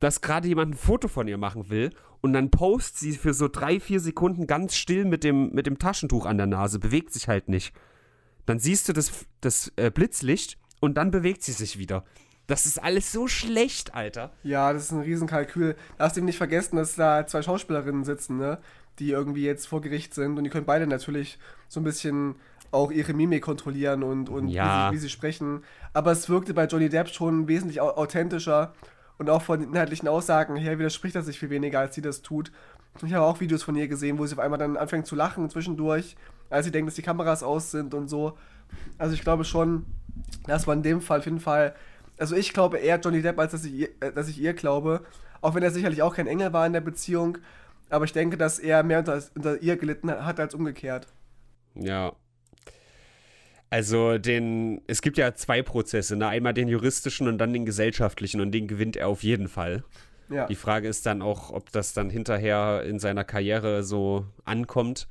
Speaker 1: dass gerade jemand ein Foto von ihr machen will und dann post sie für so drei, vier Sekunden ganz still mit dem, mit dem Taschentuch an der Nase, bewegt sich halt nicht. Dann siehst du das, das äh, Blitzlicht und dann bewegt sie sich wieder. Das ist alles so schlecht, Alter.
Speaker 2: Ja, das ist ein Riesenkalkül. Darfst eben nicht vergessen, dass da zwei Schauspielerinnen sitzen, ne? Die irgendwie jetzt vor Gericht sind und die können beide natürlich so ein bisschen auch ihre Mimik kontrollieren und, und
Speaker 1: Ja.
Speaker 2: wie, sie, wie sie sprechen. Aber es wirkte bei Johnny Depp schon wesentlich au authentischer und auch von den inhaltlichen Aussagen her widerspricht er sich viel weniger, als sie das tut. Ich habe auch Videos von ihr gesehen, wo sie auf einmal dann anfängt zu lachen zwischendurch, als sie denkt, dass die Kameras aus sind und so. Also ich glaube schon, dass man in dem Fall auf jeden Fall, also ich glaube eher Johnny Depp, als dass ich, ihr, äh, dass ich ihr glaube, auch wenn er sicherlich auch kein Engel war in der Beziehung, aber ich denke, dass er mehr unter, unter ihr gelitten hat als umgekehrt.
Speaker 1: Ja. Also den, es gibt ja zwei Prozesse, ne? Einmal den juristischen und dann den gesellschaftlichen und den gewinnt er auf jeden Fall.
Speaker 2: Ja.
Speaker 1: Die Frage ist dann auch, ob das dann hinterher in seiner Karriere so ankommt.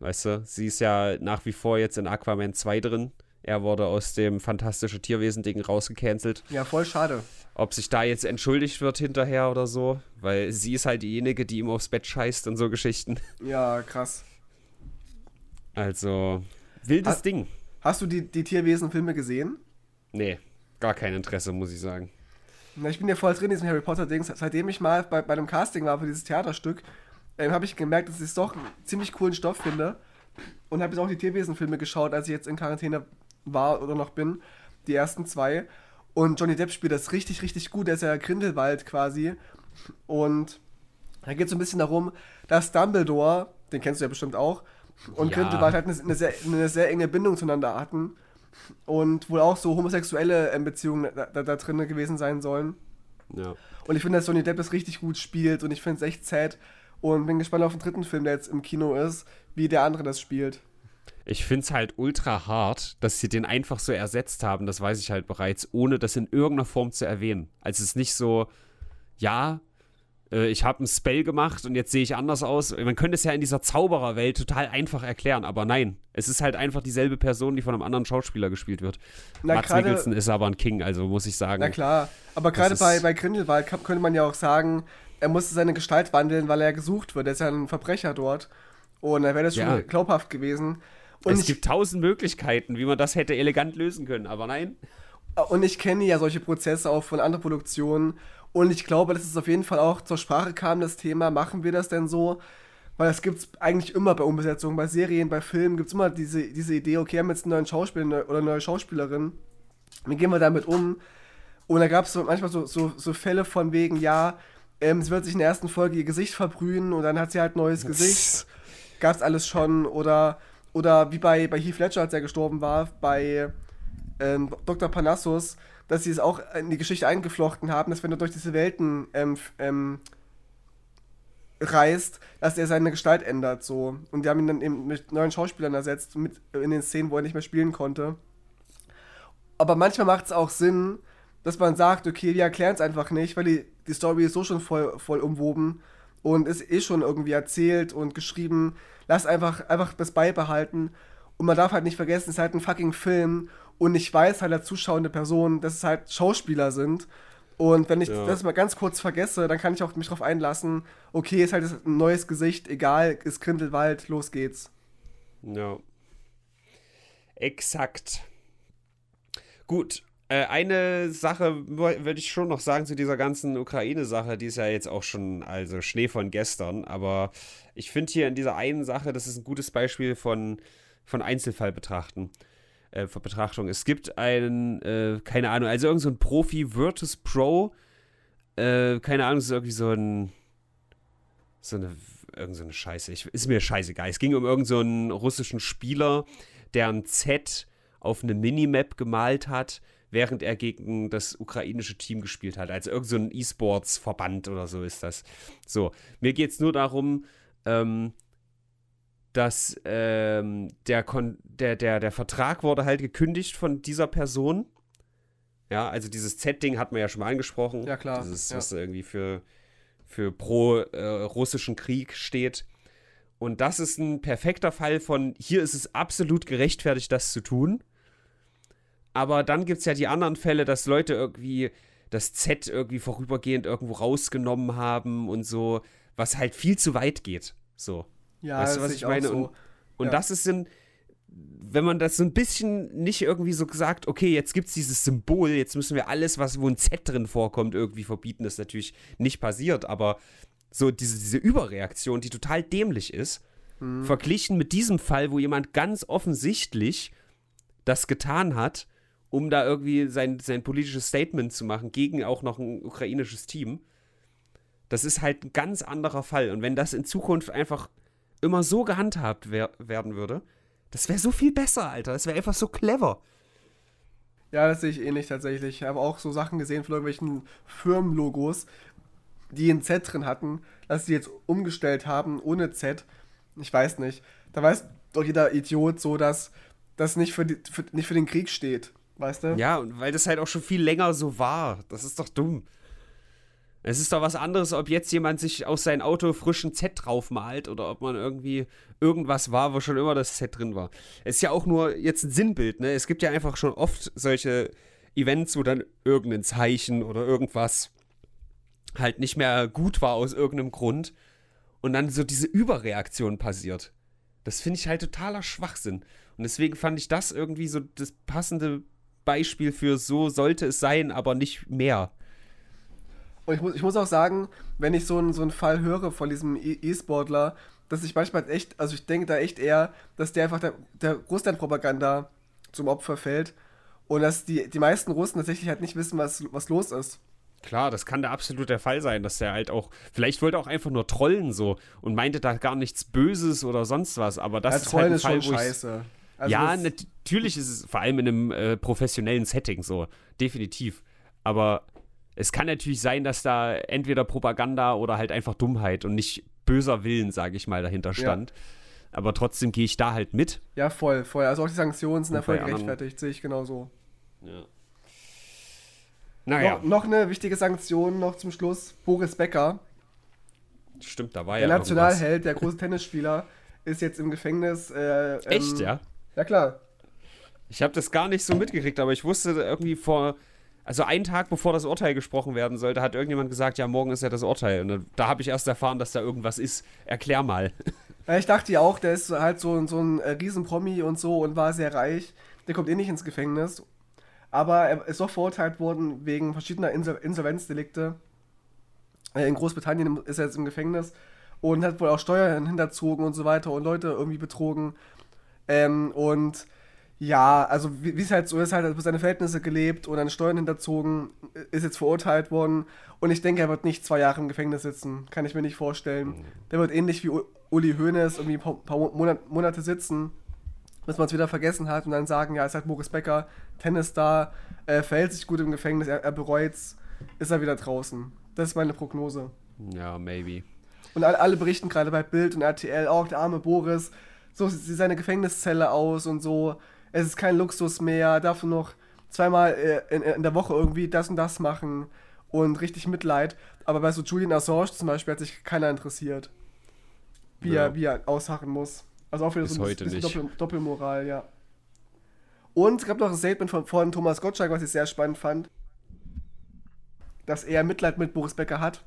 Speaker 1: Weißt du, sie ist ja nach wie vor jetzt in Aquaman 2 drin. Er wurde aus dem fantastische Tierwesen-Ding rausgecancelt.
Speaker 2: Ja, voll schade.
Speaker 1: Ob sich da jetzt entschuldigt wird hinterher oder so, weil sie ist halt diejenige, die ihm aufs Bett scheißt und so Geschichten.
Speaker 2: Ja, krass.
Speaker 1: Also, wildes
Speaker 2: Ah.
Speaker 1: Ding.
Speaker 2: Hast du die, die Tierwesen-Filme gesehen?
Speaker 1: Nee, gar kein Interesse, muss ich sagen.
Speaker 2: Na, ich bin ja voll drin in diesem Harry Potter-Ding. Seitdem ich mal bei, bei einem Casting war für dieses Theaterstück, ähm, habe ich gemerkt, dass ich es doch einen ziemlich coolen Stoff finde. Und habe jetzt auch die Tierwesen-Filme geschaut, als ich jetzt in Quarantäne war oder noch bin. Die ersten zwei. Und Johnny Depp spielt das richtig, richtig gut. Der ist ja Grindelwald quasi. Und da geht es so ein bisschen darum, dass Dumbledore, den kennst du ja bestimmt auch, und ja. Grindelwald halt eine, eine, sehr, eine sehr enge Bindung zueinander hatten. Und wohl auch so homosexuelle ähm, Beziehungen da, da, da drin gewesen sein sollen.
Speaker 1: Ja.
Speaker 2: Und ich finde, dass Johnny Depp das richtig gut spielt und ich finde es echt sad. Und bin gespannt auf den dritten Film, der jetzt im Kino ist, wie der andere das spielt.
Speaker 1: Ich finde es halt ultra hart, dass sie den einfach so ersetzt haben, das weiß ich halt bereits, ohne das in irgendeiner Form zu erwähnen. Also es ist nicht so, ja, äh, ich habe ein Spell gemacht und jetzt sehe ich anders aus. Man könnte es ja in dieser Zaubererwelt total einfach erklären, aber nein, es ist halt einfach dieselbe Person, die von einem anderen Schauspieler gespielt wird. Na, Mats grade, Mikkelsen ist aber ein King, also muss ich sagen.
Speaker 2: Na klar, aber gerade bei, bei Grindelwald könnte man ja auch sagen, er musste seine Gestalt wandeln, weil er gesucht wird. Er ist ja ein Verbrecher dort. Und da wäre das schon ja. glaubhaft gewesen.
Speaker 1: Und es gibt tausend Möglichkeiten, wie man das hätte elegant lösen können, aber nein.
Speaker 2: Und ich kenne ja solche Prozesse auch von anderen Produktionen. Und ich glaube, dass es auf jeden Fall auch zur Sprache kam, das Thema, machen wir das denn so? Weil das gibt es eigentlich immer bei Umbesetzungen, bei Serien, bei Filmen gibt es immer diese, diese Idee, okay, wir haben jetzt einen neuen Schauspieler oder eine neue Schauspielerin. Wie gehen wir damit um? Und da gab es so, manchmal so, so, so Fälle von wegen, ja, ähm, sie wird sich in der ersten Folge ihr Gesicht verbrühen und dann hat sie halt neues Gesicht. Gab es alles schon. Oder, oder wie bei, bei Heath Ledger, als er gestorben war, bei ähm, Dr. Panassus, dass sie es auch in die Geschichte eingeflochten haben, dass wenn er durch diese Welten ähm, ähm, reist, dass er seine Gestalt ändert so. Und die haben ihn dann eben mit neuen Schauspielern ersetzt, mit in den Szenen, wo er nicht mehr spielen konnte. Aber manchmal macht es auch Sinn, dass man sagt, okay, wir erklären es einfach nicht, weil die, die Story ist so schon voll, voll umwoben und ist eh schon irgendwie erzählt und geschrieben. Lass einfach, einfach das beibehalten. Und man darf halt nicht vergessen, es ist halt ein fucking Film und ich weiß halt als zuschauende Person, dass es halt Schauspieler sind. Und wenn ich ja. das mal ganz kurz vergesse, dann kann ich auch mich darauf einlassen, okay, ist halt ein neues Gesicht, egal, ist Grindelwald, los geht's.
Speaker 1: Ja. Exakt. Gut, äh, eine Sache würde ich schon noch sagen zu dieser ganzen Ukraine-Sache, die ist ja jetzt auch schon, also Schnee von gestern, aber ich finde hier in dieser einen Sache, das ist ein gutes Beispiel von, von Einzelfall betrachten äh, Betrachtung. Es gibt einen, äh, keine Ahnung, also irgendein so Profi, Virtus Pro, äh, keine Ahnung, es ist irgendwie so ein, so eine, irgend so eine Scheiße, ich, ist mir scheißegal. Es ging um irgendeinen so russischen Spieler, der ein Z auf eine Minimap gemalt hat, während er gegen das ukrainische Team gespielt hat. Also irgendein so E-Sports-Verband oder so ist das. So, mir geht es nur darum, ähm, dass ähm, der, Kon der, der, der Vertrag wurde halt gekündigt von dieser Person. Ja, also dieses Z-Ding hat man ja schon mal angesprochen.
Speaker 2: Ja, klar.
Speaker 1: Dieses,
Speaker 2: ja.
Speaker 1: was irgendwie für, für pro-russischen äh, Krieg steht. Und das ist ein perfekter Fall von, hier ist es absolut gerechtfertigt, das zu tun. Aber dann gibt es ja die anderen Fälle, dass Leute irgendwie das Z irgendwie vorübergehend irgendwo rausgenommen haben und so, was halt viel zu weit geht. So.
Speaker 2: Ja, weißt du, was ich meine?
Speaker 1: So. Und, und ja. das ist ein, wenn man das so ein bisschen nicht irgendwie so sagt, okay, jetzt gibt es dieses Symbol, jetzt müssen wir alles, was wo ein Z drin vorkommt, irgendwie verbieten, das ist natürlich nicht passiert, aber so diese, diese Überreaktion, die total dämlich ist, hm. verglichen mit diesem Fall, wo jemand ganz offensichtlich das getan hat, um da irgendwie sein, sein politisches Statement zu machen, gegen auch noch ein ukrainisches Team. Das ist halt ein ganz anderer Fall. Und wenn das in Zukunft einfach immer so gehandhabt wer werden würde, das wäre so viel besser, Alter. Das wäre einfach so clever.
Speaker 2: Ja, das sehe ich ähnlich tatsächlich. Ich habe auch so Sachen gesehen von irgendwelchen Firmenlogos, die ein Z drin hatten, dass sie jetzt umgestellt haben ohne Z. Ich weiß nicht. Da weiß doch jeder Idiot so, dass das nicht für, die, für, nicht für den Krieg steht. Weißt du?
Speaker 1: Ja, und weil das halt auch schon viel länger so war. Das ist doch dumm. Es ist doch was anderes, ob jetzt jemand sich aus seinem Auto frischen Z draufmalt oder ob man irgendwie irgendwas war, wo schon immer das Z drin war. Es ist ja auch nur jetzt ein Sinnbild, ne? Es gibt ja einfach schon oft solche Events, wo dann irgendein Zeichen oder irgendwas halt nicht mehr gut war aus irgendeinem Grund und dann so diese Überreaktion passiert. Das finde ich halt totaler Schwachsinn. Und deswegen fand ich das irgendwie so das passende Beispiel für so sollte es sein, aber nicht mehr.
Speaker 2: Und ich muss, ich muss auch sagen, wenn ich so einen, so einen Fall höre von diesem E- E-Sportler, dass ich manchmal echt, also ich denke da echt eher, dass der einfach der, der Russland-Propaganda zum Opfer fällt und dass die, die meisten Russen tatsächlich halt nicht wissen, was, was los ist.
Speaker 1: Klar, das kann da absolut der Fall sein, dass der halt auch, vielleicht wollte er auch einfach nur trollen so und meinte da gar nichts Böses oder sonst was, aber das
Speaker 2: Ja,
Speaker 1: ist halt ein
Speaker 2: ist
Speaker 1: Fall,
Speaker 2: schon
Speaker 1: wo ich,
Speaker 2: scheiße. Also
Speaker 1: ja, natürlich ist es vor allem in einem äh, professionellen Setting so, definitiv. Aber es kann natürlich sein, dass da entweder Propaganda oder halt einfach Dummheit und nicht böser Willen, sage ich mal, dahinter stand. Aber trotzdem gehe ich da halt mit.
Speaker 2: Ja, voll, voll. Also auch die Sanktionen sind
Speaker 1: anderen-
Speaker 2: gerechtfertigt, sehe ich genauso.
Speaker 1: Ja. Naja,
Speaker 2: Noch, noch eine wichtige Sanktion noch zum Schluss. Boris Becker,
Speaker 1: stimmt, da war
Speaker 2: der
Speaker 1: ja irgendwas.
Speaker 2: Nationalheld, der große Tennisspieler, ist jetzt im Gefängnis. Äh, ähm,
Speaker 1: Echt, ja?
Speaker 2: Ja, klar.
Speaker 1: Ich habe das gar nicht so mitgekriegt, aber ich wusste irgendwie vor, also einen Tag bevor das Urteil gesprochen werden sollte, hat irgendjemand gesagt, ja, morgen ist ja das Urteil. Und dann- da habe ich erst erfahren, dass da irgendwas ist. Erklär mal.
Speaker 2: Ja, ich dachte ja auch, der ist halt so, ein- so ein äh, Riesenpromi und so und war sehr reich. Der kommt eh nicht ins Gefängnis. Aber er ist doch verurteilt worden wegen verschiedener Insol Insolvenzdelikte. Äh, In Großbritannien ist er jetzt im Gefängnis und hat wohl auch Steuern hinterzogen und so weiter und Leute irgendwie betrogen. Ähm, und ja, also wie es halt so ist, halt hat seine Verhältnisse gelebt und dann Steuern hinterzogen, ist jetzt verurteilt worden. Und ich denke, er wird nicht zwei Jahre im Gefängnis sitzen. Kann ich mir nicht vorstellen. Der wird ähnlich wie Uli Hoeneß irgendwie ein paar, paar Monat, Monate sitzen, bis man es wieder vergessen hat und dann sagen, ja, ist halt Boris Becker, Tennisstar, äh, verhält sich gut im Gefängnis, er, er bereut's, ist er wieder draußen. Das ist meine Prognose.
Speaker 1: Ja, maybe.
Speaker 2: Und alle, alle berichten gerade bei Bild und RTL, auch der arme Boris, so sieht seine Gefängniszelle aus und so. Es ist kein Luxus mehr, darf nur noch zweimal äh, in, in der Woche irgendwie das und das machen und richtig Mitleid. Aber bei so Julian Assange zum Beispiel hat sich keiner interessiert, wie,
Speaker 1: Ja.
Speaker 2: er, wie er ausharren muss. Also auch wieder
Speaker 1: Bis
Speaker 2: so ein bisschen. Doppel, Doppelmoral, ja. Und es gab noch ein Statement von, von Thomas Gottschalk, was ich sehr spannend fand, dass er Mitleid mit Boris Becker hat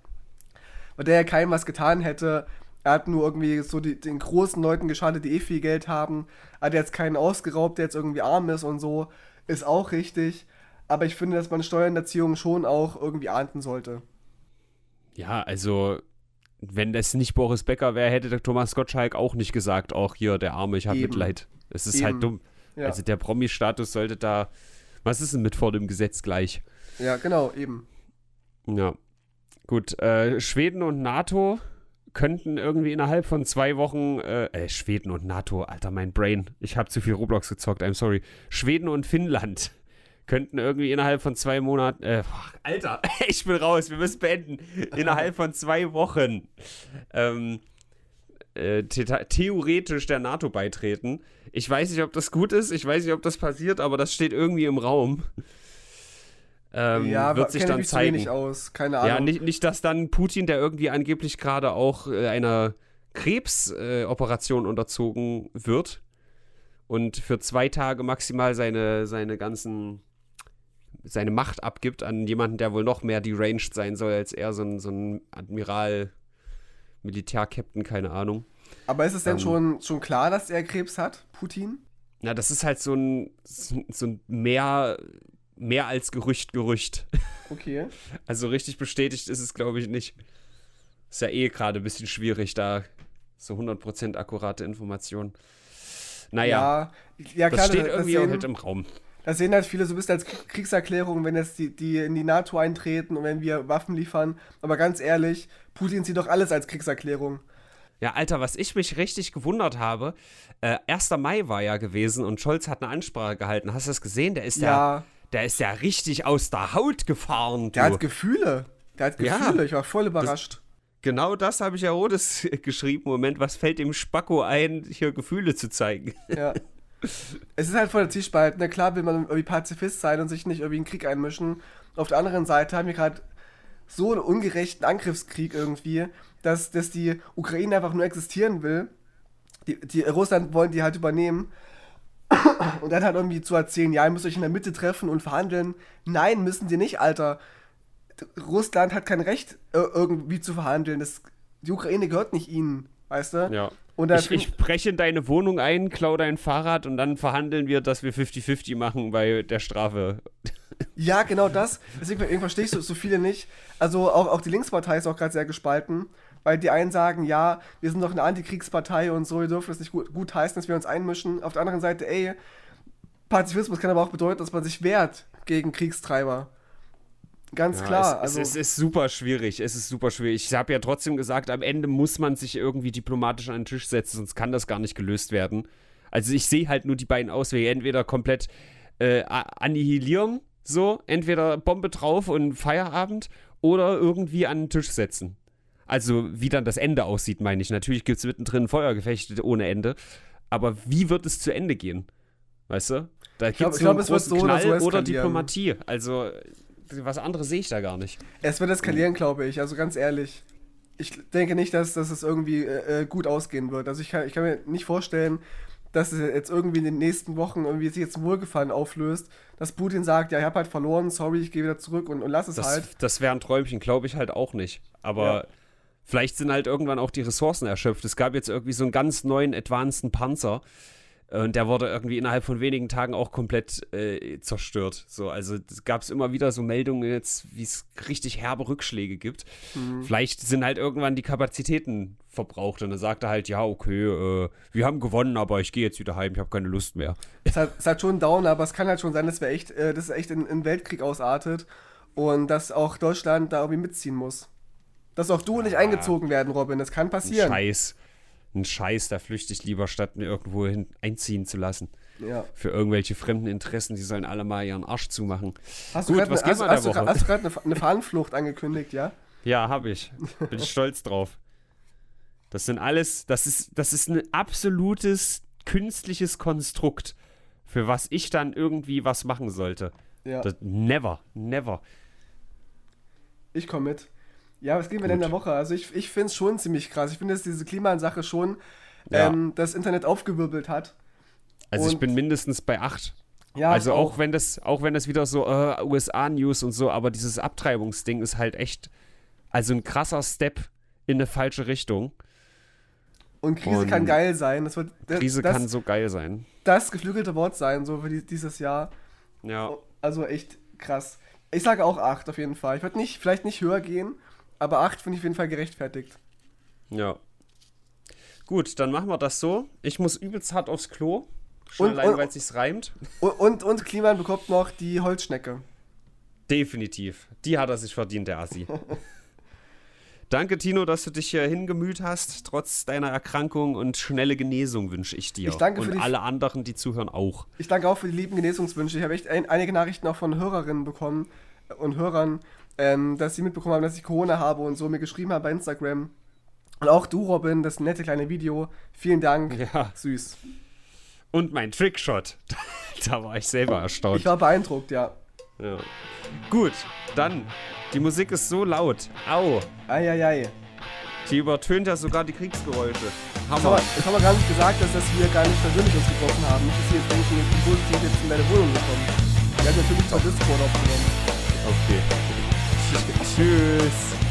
Speaker 2: weil der ja keinem was getan hätte. Er hat nur irgendwie so die, den großen Leuten geschadet, die eh viel Geld haben. Hat jetzt keinen ausgeraubt, der jetzt irgendwie arm ist und so. Ist auch richtig. Aber ich finde, dass man Steuerhinterziehung schon auch irgendwie ahnden sollte.
Speaker 1: Ja, also, wenn das nicht Boris Becker wäre, hätte der Thomas Gottschalk auch nicht gesagt, auch hier, der Arme, ich habe. Mitleid. Es ist
Speaker 2: Eben.
Speaker 1: halt dumm.
Speaker 2: Ja,
Speaker 1: Also der Promi-Status sollte da. Was ist denn mit vor dem Gesetz gleich?
Speaker 2: ja genau, eben.
Speaker 1: Ja. Gut, äh, Schweden und NATO könnten irgendwie innerhalb von zwei Wochen, äh, äh, Schweden und NATO, Alter, mein Brain, ich habe zu viel Roblox gezockt, I'm sorry. Schweden und Finnland könnten irgendwie innerhalb von zwei Monaten, äh, Alter, ich bin raus, wir müssen beenden. Innerhalb von zwei Wochen ähm, äh, the theoretisch der NATO beitreten. Ich weiß nicht, ob das gut ist, ich weiß nicht, ob das passiert, aber das steht irgendwie im Raum. Ähm,
Speaker 2: ja,
Speaker 1: wird sich dann zeigen.
Speaker 2: wenig aus. Keine Ahnung.
Speaker 1: Ja, nicht, nicht, dass dann Putin, der irgendwie angeblich gerade auch äh, einer Krebsoperation äh, unterzogen wird und für zwei Tage maximal seine, seine ganzen seine Macht abgibt an jemanden, der wohl noch mehr deranged sein soll als er, so ein, so ein Admiral, Militärkapitän, keine Ahnung.
Speaker 2: Aber ist es denn
Speaker 1: Ähm.
Speaker 2: schon, schon klar, dass er Krebs hat, Putin?
Speaker 1: Na, das ist halt so ein, so ein mehr, mehr als Gerücht, Gerücht.
Speaker 2: Okay.
Speaker 1: Also richtig bestätigt ist es, glaube ich, nicht. Ist ja eh gerade ein bisschen schwierig, da so 100% akkurate Informationen. Naja,
Speaker 2: Ja, ja
Speaker 1: das
Speaker 2: klar,
Speaker 1: steht
Speaker 2: das,
Speaker 1: irgendwie
Speaker 2: das
Speaker 1: auch
Speaker 2: sehen,
Speaker 1: halt im Raum.
Speaker 2: das sehen halt viele so ein bisschen als Kriegserklärung, wenn jetzt die, die in die NATO eintreten und wenn wir Waffen liefern. Aber ganz ehrlich, Putin sieht doch alles als Kriegserklärung.
Speaker 1: Ja, Alter, was ich mich richtig gewundert habe, äh, 1. Mai war ja gewesen und Scholz hat eine Ansprache gehalten. Hast du das gesehen? Der ist ja,
Speaker 2: Ja,
Speaker 1: der ist ja richtig aus der Haut gefahren.
Speaker 2: der
Speaker 1: du.
Speaker 2: hat Gefühle. Der hat
Speaker 1: Ja.
Speaker 2: Gefühle. Ich war voll überrascht.
Speaker 1: Genau das habe ich ja Rodes geschrieben. Moment, was fällt dem Spacko ein, hier Gefühle zu zeigen?
Speaker 2: Ja. Es ist halt voll der Zielspalt. Na klar will man irgendwie Pazifist sein und sich nicht irgendwie in den Krieg einmischen. Auf der anderen Seite haben wir gerade so einen ungerechten Angriffskrieg irgendwie, dass, dass die Ukraine einfach nur existieren will. Die, die Russland wollen die halt übernehmen. Und dann halt irgendwie zu erzählen, ja, ihr müsst euch in der Mitte treffen und verhandeln. Nein, müssen sie nicht, Alter. Russland hat kein Recht, äh, irgendwie zu verhandeln. Das, die Ukraine gehört nicht ihnen, weißt du?
Speaker 1: Ja.
Speaker 2: Und
Speaker 1: Ich, ich breche in deine Wohnung ein, klau dein Fahrrad und dann verhandeln wir, dass wir 50-50 machen bei der Strafe.
Speaker 2: Ja, genau das. Deswegen irgendwie verstehe ich so, so viele nicht. Also auch, auch die Linkspartei ist auch gerade sehr gespalten, weil die einen sagen, ja, wir sind doch eine Antikriegspartei und so, wir dürfen es nicht gut, gut heißen, dass wir uns einmischen. Auf der anderen Seite, ey, Pazifismus kann aber auch bedeuten, dass man sich wehrt gegen Kriegstreiber. Ganz
Speaker 1: Ja,
Speaker 2: klar.
Speaker 1: Es,
Speaker 2: also,
Speaker 1: es, es ist super schwierig. Es ist super schwierig. Ich habe ja trotzdem gesagt, am Ende muss man sich irgendwie diplomatisch an den Tisch setzen, sonst kann das gar nicht gelöst werden. Also ich sehe halt nur die beiden Auswege. Entweder komplett äh, annihilieren, so, entweder Bombe drauf und Feierabend, oder irgendwie an den Tisch setzen. Also wie dann das Ende aussieht, meine ich. Natürlich gibt es mittendrin Feuergefechte ohne Ende. Aber wie wird es zu Ende gehen? Weißt du? Da gibt es einen
Speaker 2: es wird
Speaker 1: großen
Speaker 2: so oder
Speaker 1: Knall
Speaker 2: so
Speaker 1: oder. Diplomatie. Also was anderes sehe ich da gar nicht.
Speaker 2: es wird eskalieren, glaube ich. Also ganz ehrlich. Ich denke nicht, dass, dass es irgendwie äh, äh, gut ausgehen wird. Also ich kann, ich kann mir nicht vorstellen, dass es jetzt irgendwie in den nächsten Wochen irgendwie sich jetzt Wohlgefallen auflöst, dass Putin sagt, ja, ich habe halt verloren, sorry, ich gehe wieder zurück und, und lass es
Speaker 1: Das,
Speaker 2: halt.
Speaker 1: das wäre ein Träumchen, glaube ich halt auch nicht. Aber
Speaker 2: Ja.
Speaker 1: Vielleicht sind halt irgendwann auch die Ressourcen erschöpft. Es gab jetzt irgendwie so einen ganz neuen, advanceden Panzer. äh, Und der wurde irgendwie innerhalb von wenigen Tagen auch komplett äh, zerstört. So, also gab es immer wieder so Meldungen jetzt, wie es richtig herbe Rückschläge gibt.
Speaker 2: Mhm.
Speaker 1: Vielleicht sind halt irgendwann die Kapazitäten verbraucht und dann sagt er halt, ja, okay, äh, wir haben gewonnen, aber ich gehe jetzt wieder heim, ich habe keine Lust mehr.
Speaker 2: Es hat, es hat schon einen Downer, aber es kann halt schon sein, dass wir echt, äh, dass es echt in, in Weltkrieg ausartet und dass auch Deutschland da irgendwie mitziehen muss. Dass auch du nicht eingezogen werden, Robin. Das kann
Speaker 1: Ein
Speaker 2: passieren.
Speaker 1: Scheiß. Ein Scheiß, da flüchte ich lieber, statt mir irgendwo hin einziehen zu lassen.
Speaker 2: Ja.
Speaker 1: für irgendwelche fremden Interessen, die sollen alle mal ihren Arsch zumachen.
Speaker 2: Hast
Speaker 1: Gut,
Speaker 2: du gerade
Speaker 1: was
Speaker 2: eine, hast, hast, du hast du gerade eine, eine Fahnenflucht angekündigt, ja?
Speaker 1: Ja, habe ich. Bin ich stolz drauf. Das sind alles, das ist, das ist ein absolutes künstliches Konstrukt, für was ich dann irgendwie was machen sollte.
Speaker 2: Ja.
Speaker 1: Das, never, never.
Speaker 2: Ich komme mit. Ja, was gehen wir denn in der Woche? Also ich, ich finde es schon ziemlich krass. Ich finde, dass diese Klimasache schon
Speaker 1: Ja.
Speaker 2: ähm, das Internet aufgewirbelt hat.
Speaker 1: Also ich
Speaker 2: Und-
Speaker 1: bin mindestens bei acht.
Speaker 2: Ja,
Speaker 1: also
Speaker 2: ich
Speaker 1: auch, wenn das, auch wenn das wieder so äh, USA-News und so, aber dieses Abtreibungsding ist halt echt, also ein krasser Step in eine falsche Richtung.
Speaker 2: Und Krise
Speaker 1: und
Speaker 2: kann geil sein. Das wird das,
Speaker 1: Krise
Speaker 2: das,
Speaker 1: kann so geil sein.
Speaker 2: das geflügelte Wort sein, so für die, dieses Jahr.
Speaker 1: Ja.
Speaker 2: Also echt krass. Ich sage auch 8 auf jeden Fall. Ich würde nicht, vielleicht nicht höher gehen, aber 8 finde ich auf jeden Fall gerechtfertigt.
Speaker 1: Ja. Gut, dann machen wir das so. Ich muss übelst hart aufs Klo. Schon
Speaker 2: Und-
Speaker 1: allein,
Speaker 2: und-
Speaker 1: weil es sich reimt.
Speaker 2: Und, und, und Kliman bekommt noch die Holzschnecke.
Speaker 1: Definitiv. Die hat er sich verdient, der Assi. Danke, Tino, dass du dich hier hingemüht hast. Trotz deiner Erkrankung und schnelle Genesung wünsche ich dir.
Speaker 2: Ich danke für
Speaker 1: und alle anderen, die zuhören, auch.
Speaker 2: Ich danke auch für die lieben Genesungswünsche. Ich habe echt ein, einige Nachrichten auch von Hörerinnen bekommen und Hörern, ähm, dass sie mitbekommen haben, dass ich Corona habe und so mir geschrieben haben bei Instagram. Und auch du, Robin, das nette kleine Video. Vielen Dank.
Speaker 1: Ja.
Speaker 2: Süß.
Speaker 1: Und mein Trickshot. da war ich selber erstaunt.
Speaker 2: Ich war beeindruckt, ja.
Speaker 1: Ja. Gut, dann. Die Musik ist so laut. Au.
Speaker 2: Eieiei.
Speaker 1: Die übertönt ja sogar die Kriegsgeräusche.
Speaker 2: Jetzt
Speaker 1: Hammer.
Speaker 2: jetzt haben wir gar nicht gesagt, dass, dass wir gar nicht persönlich uns getroffen haben. Nicht, dass sie jetzt denken, die Bulls sind jetzt in deine Wohnung gekommen. Wir haben natürlich per Discord aufgenommen.
Speaker 1: Okay. Tschüss.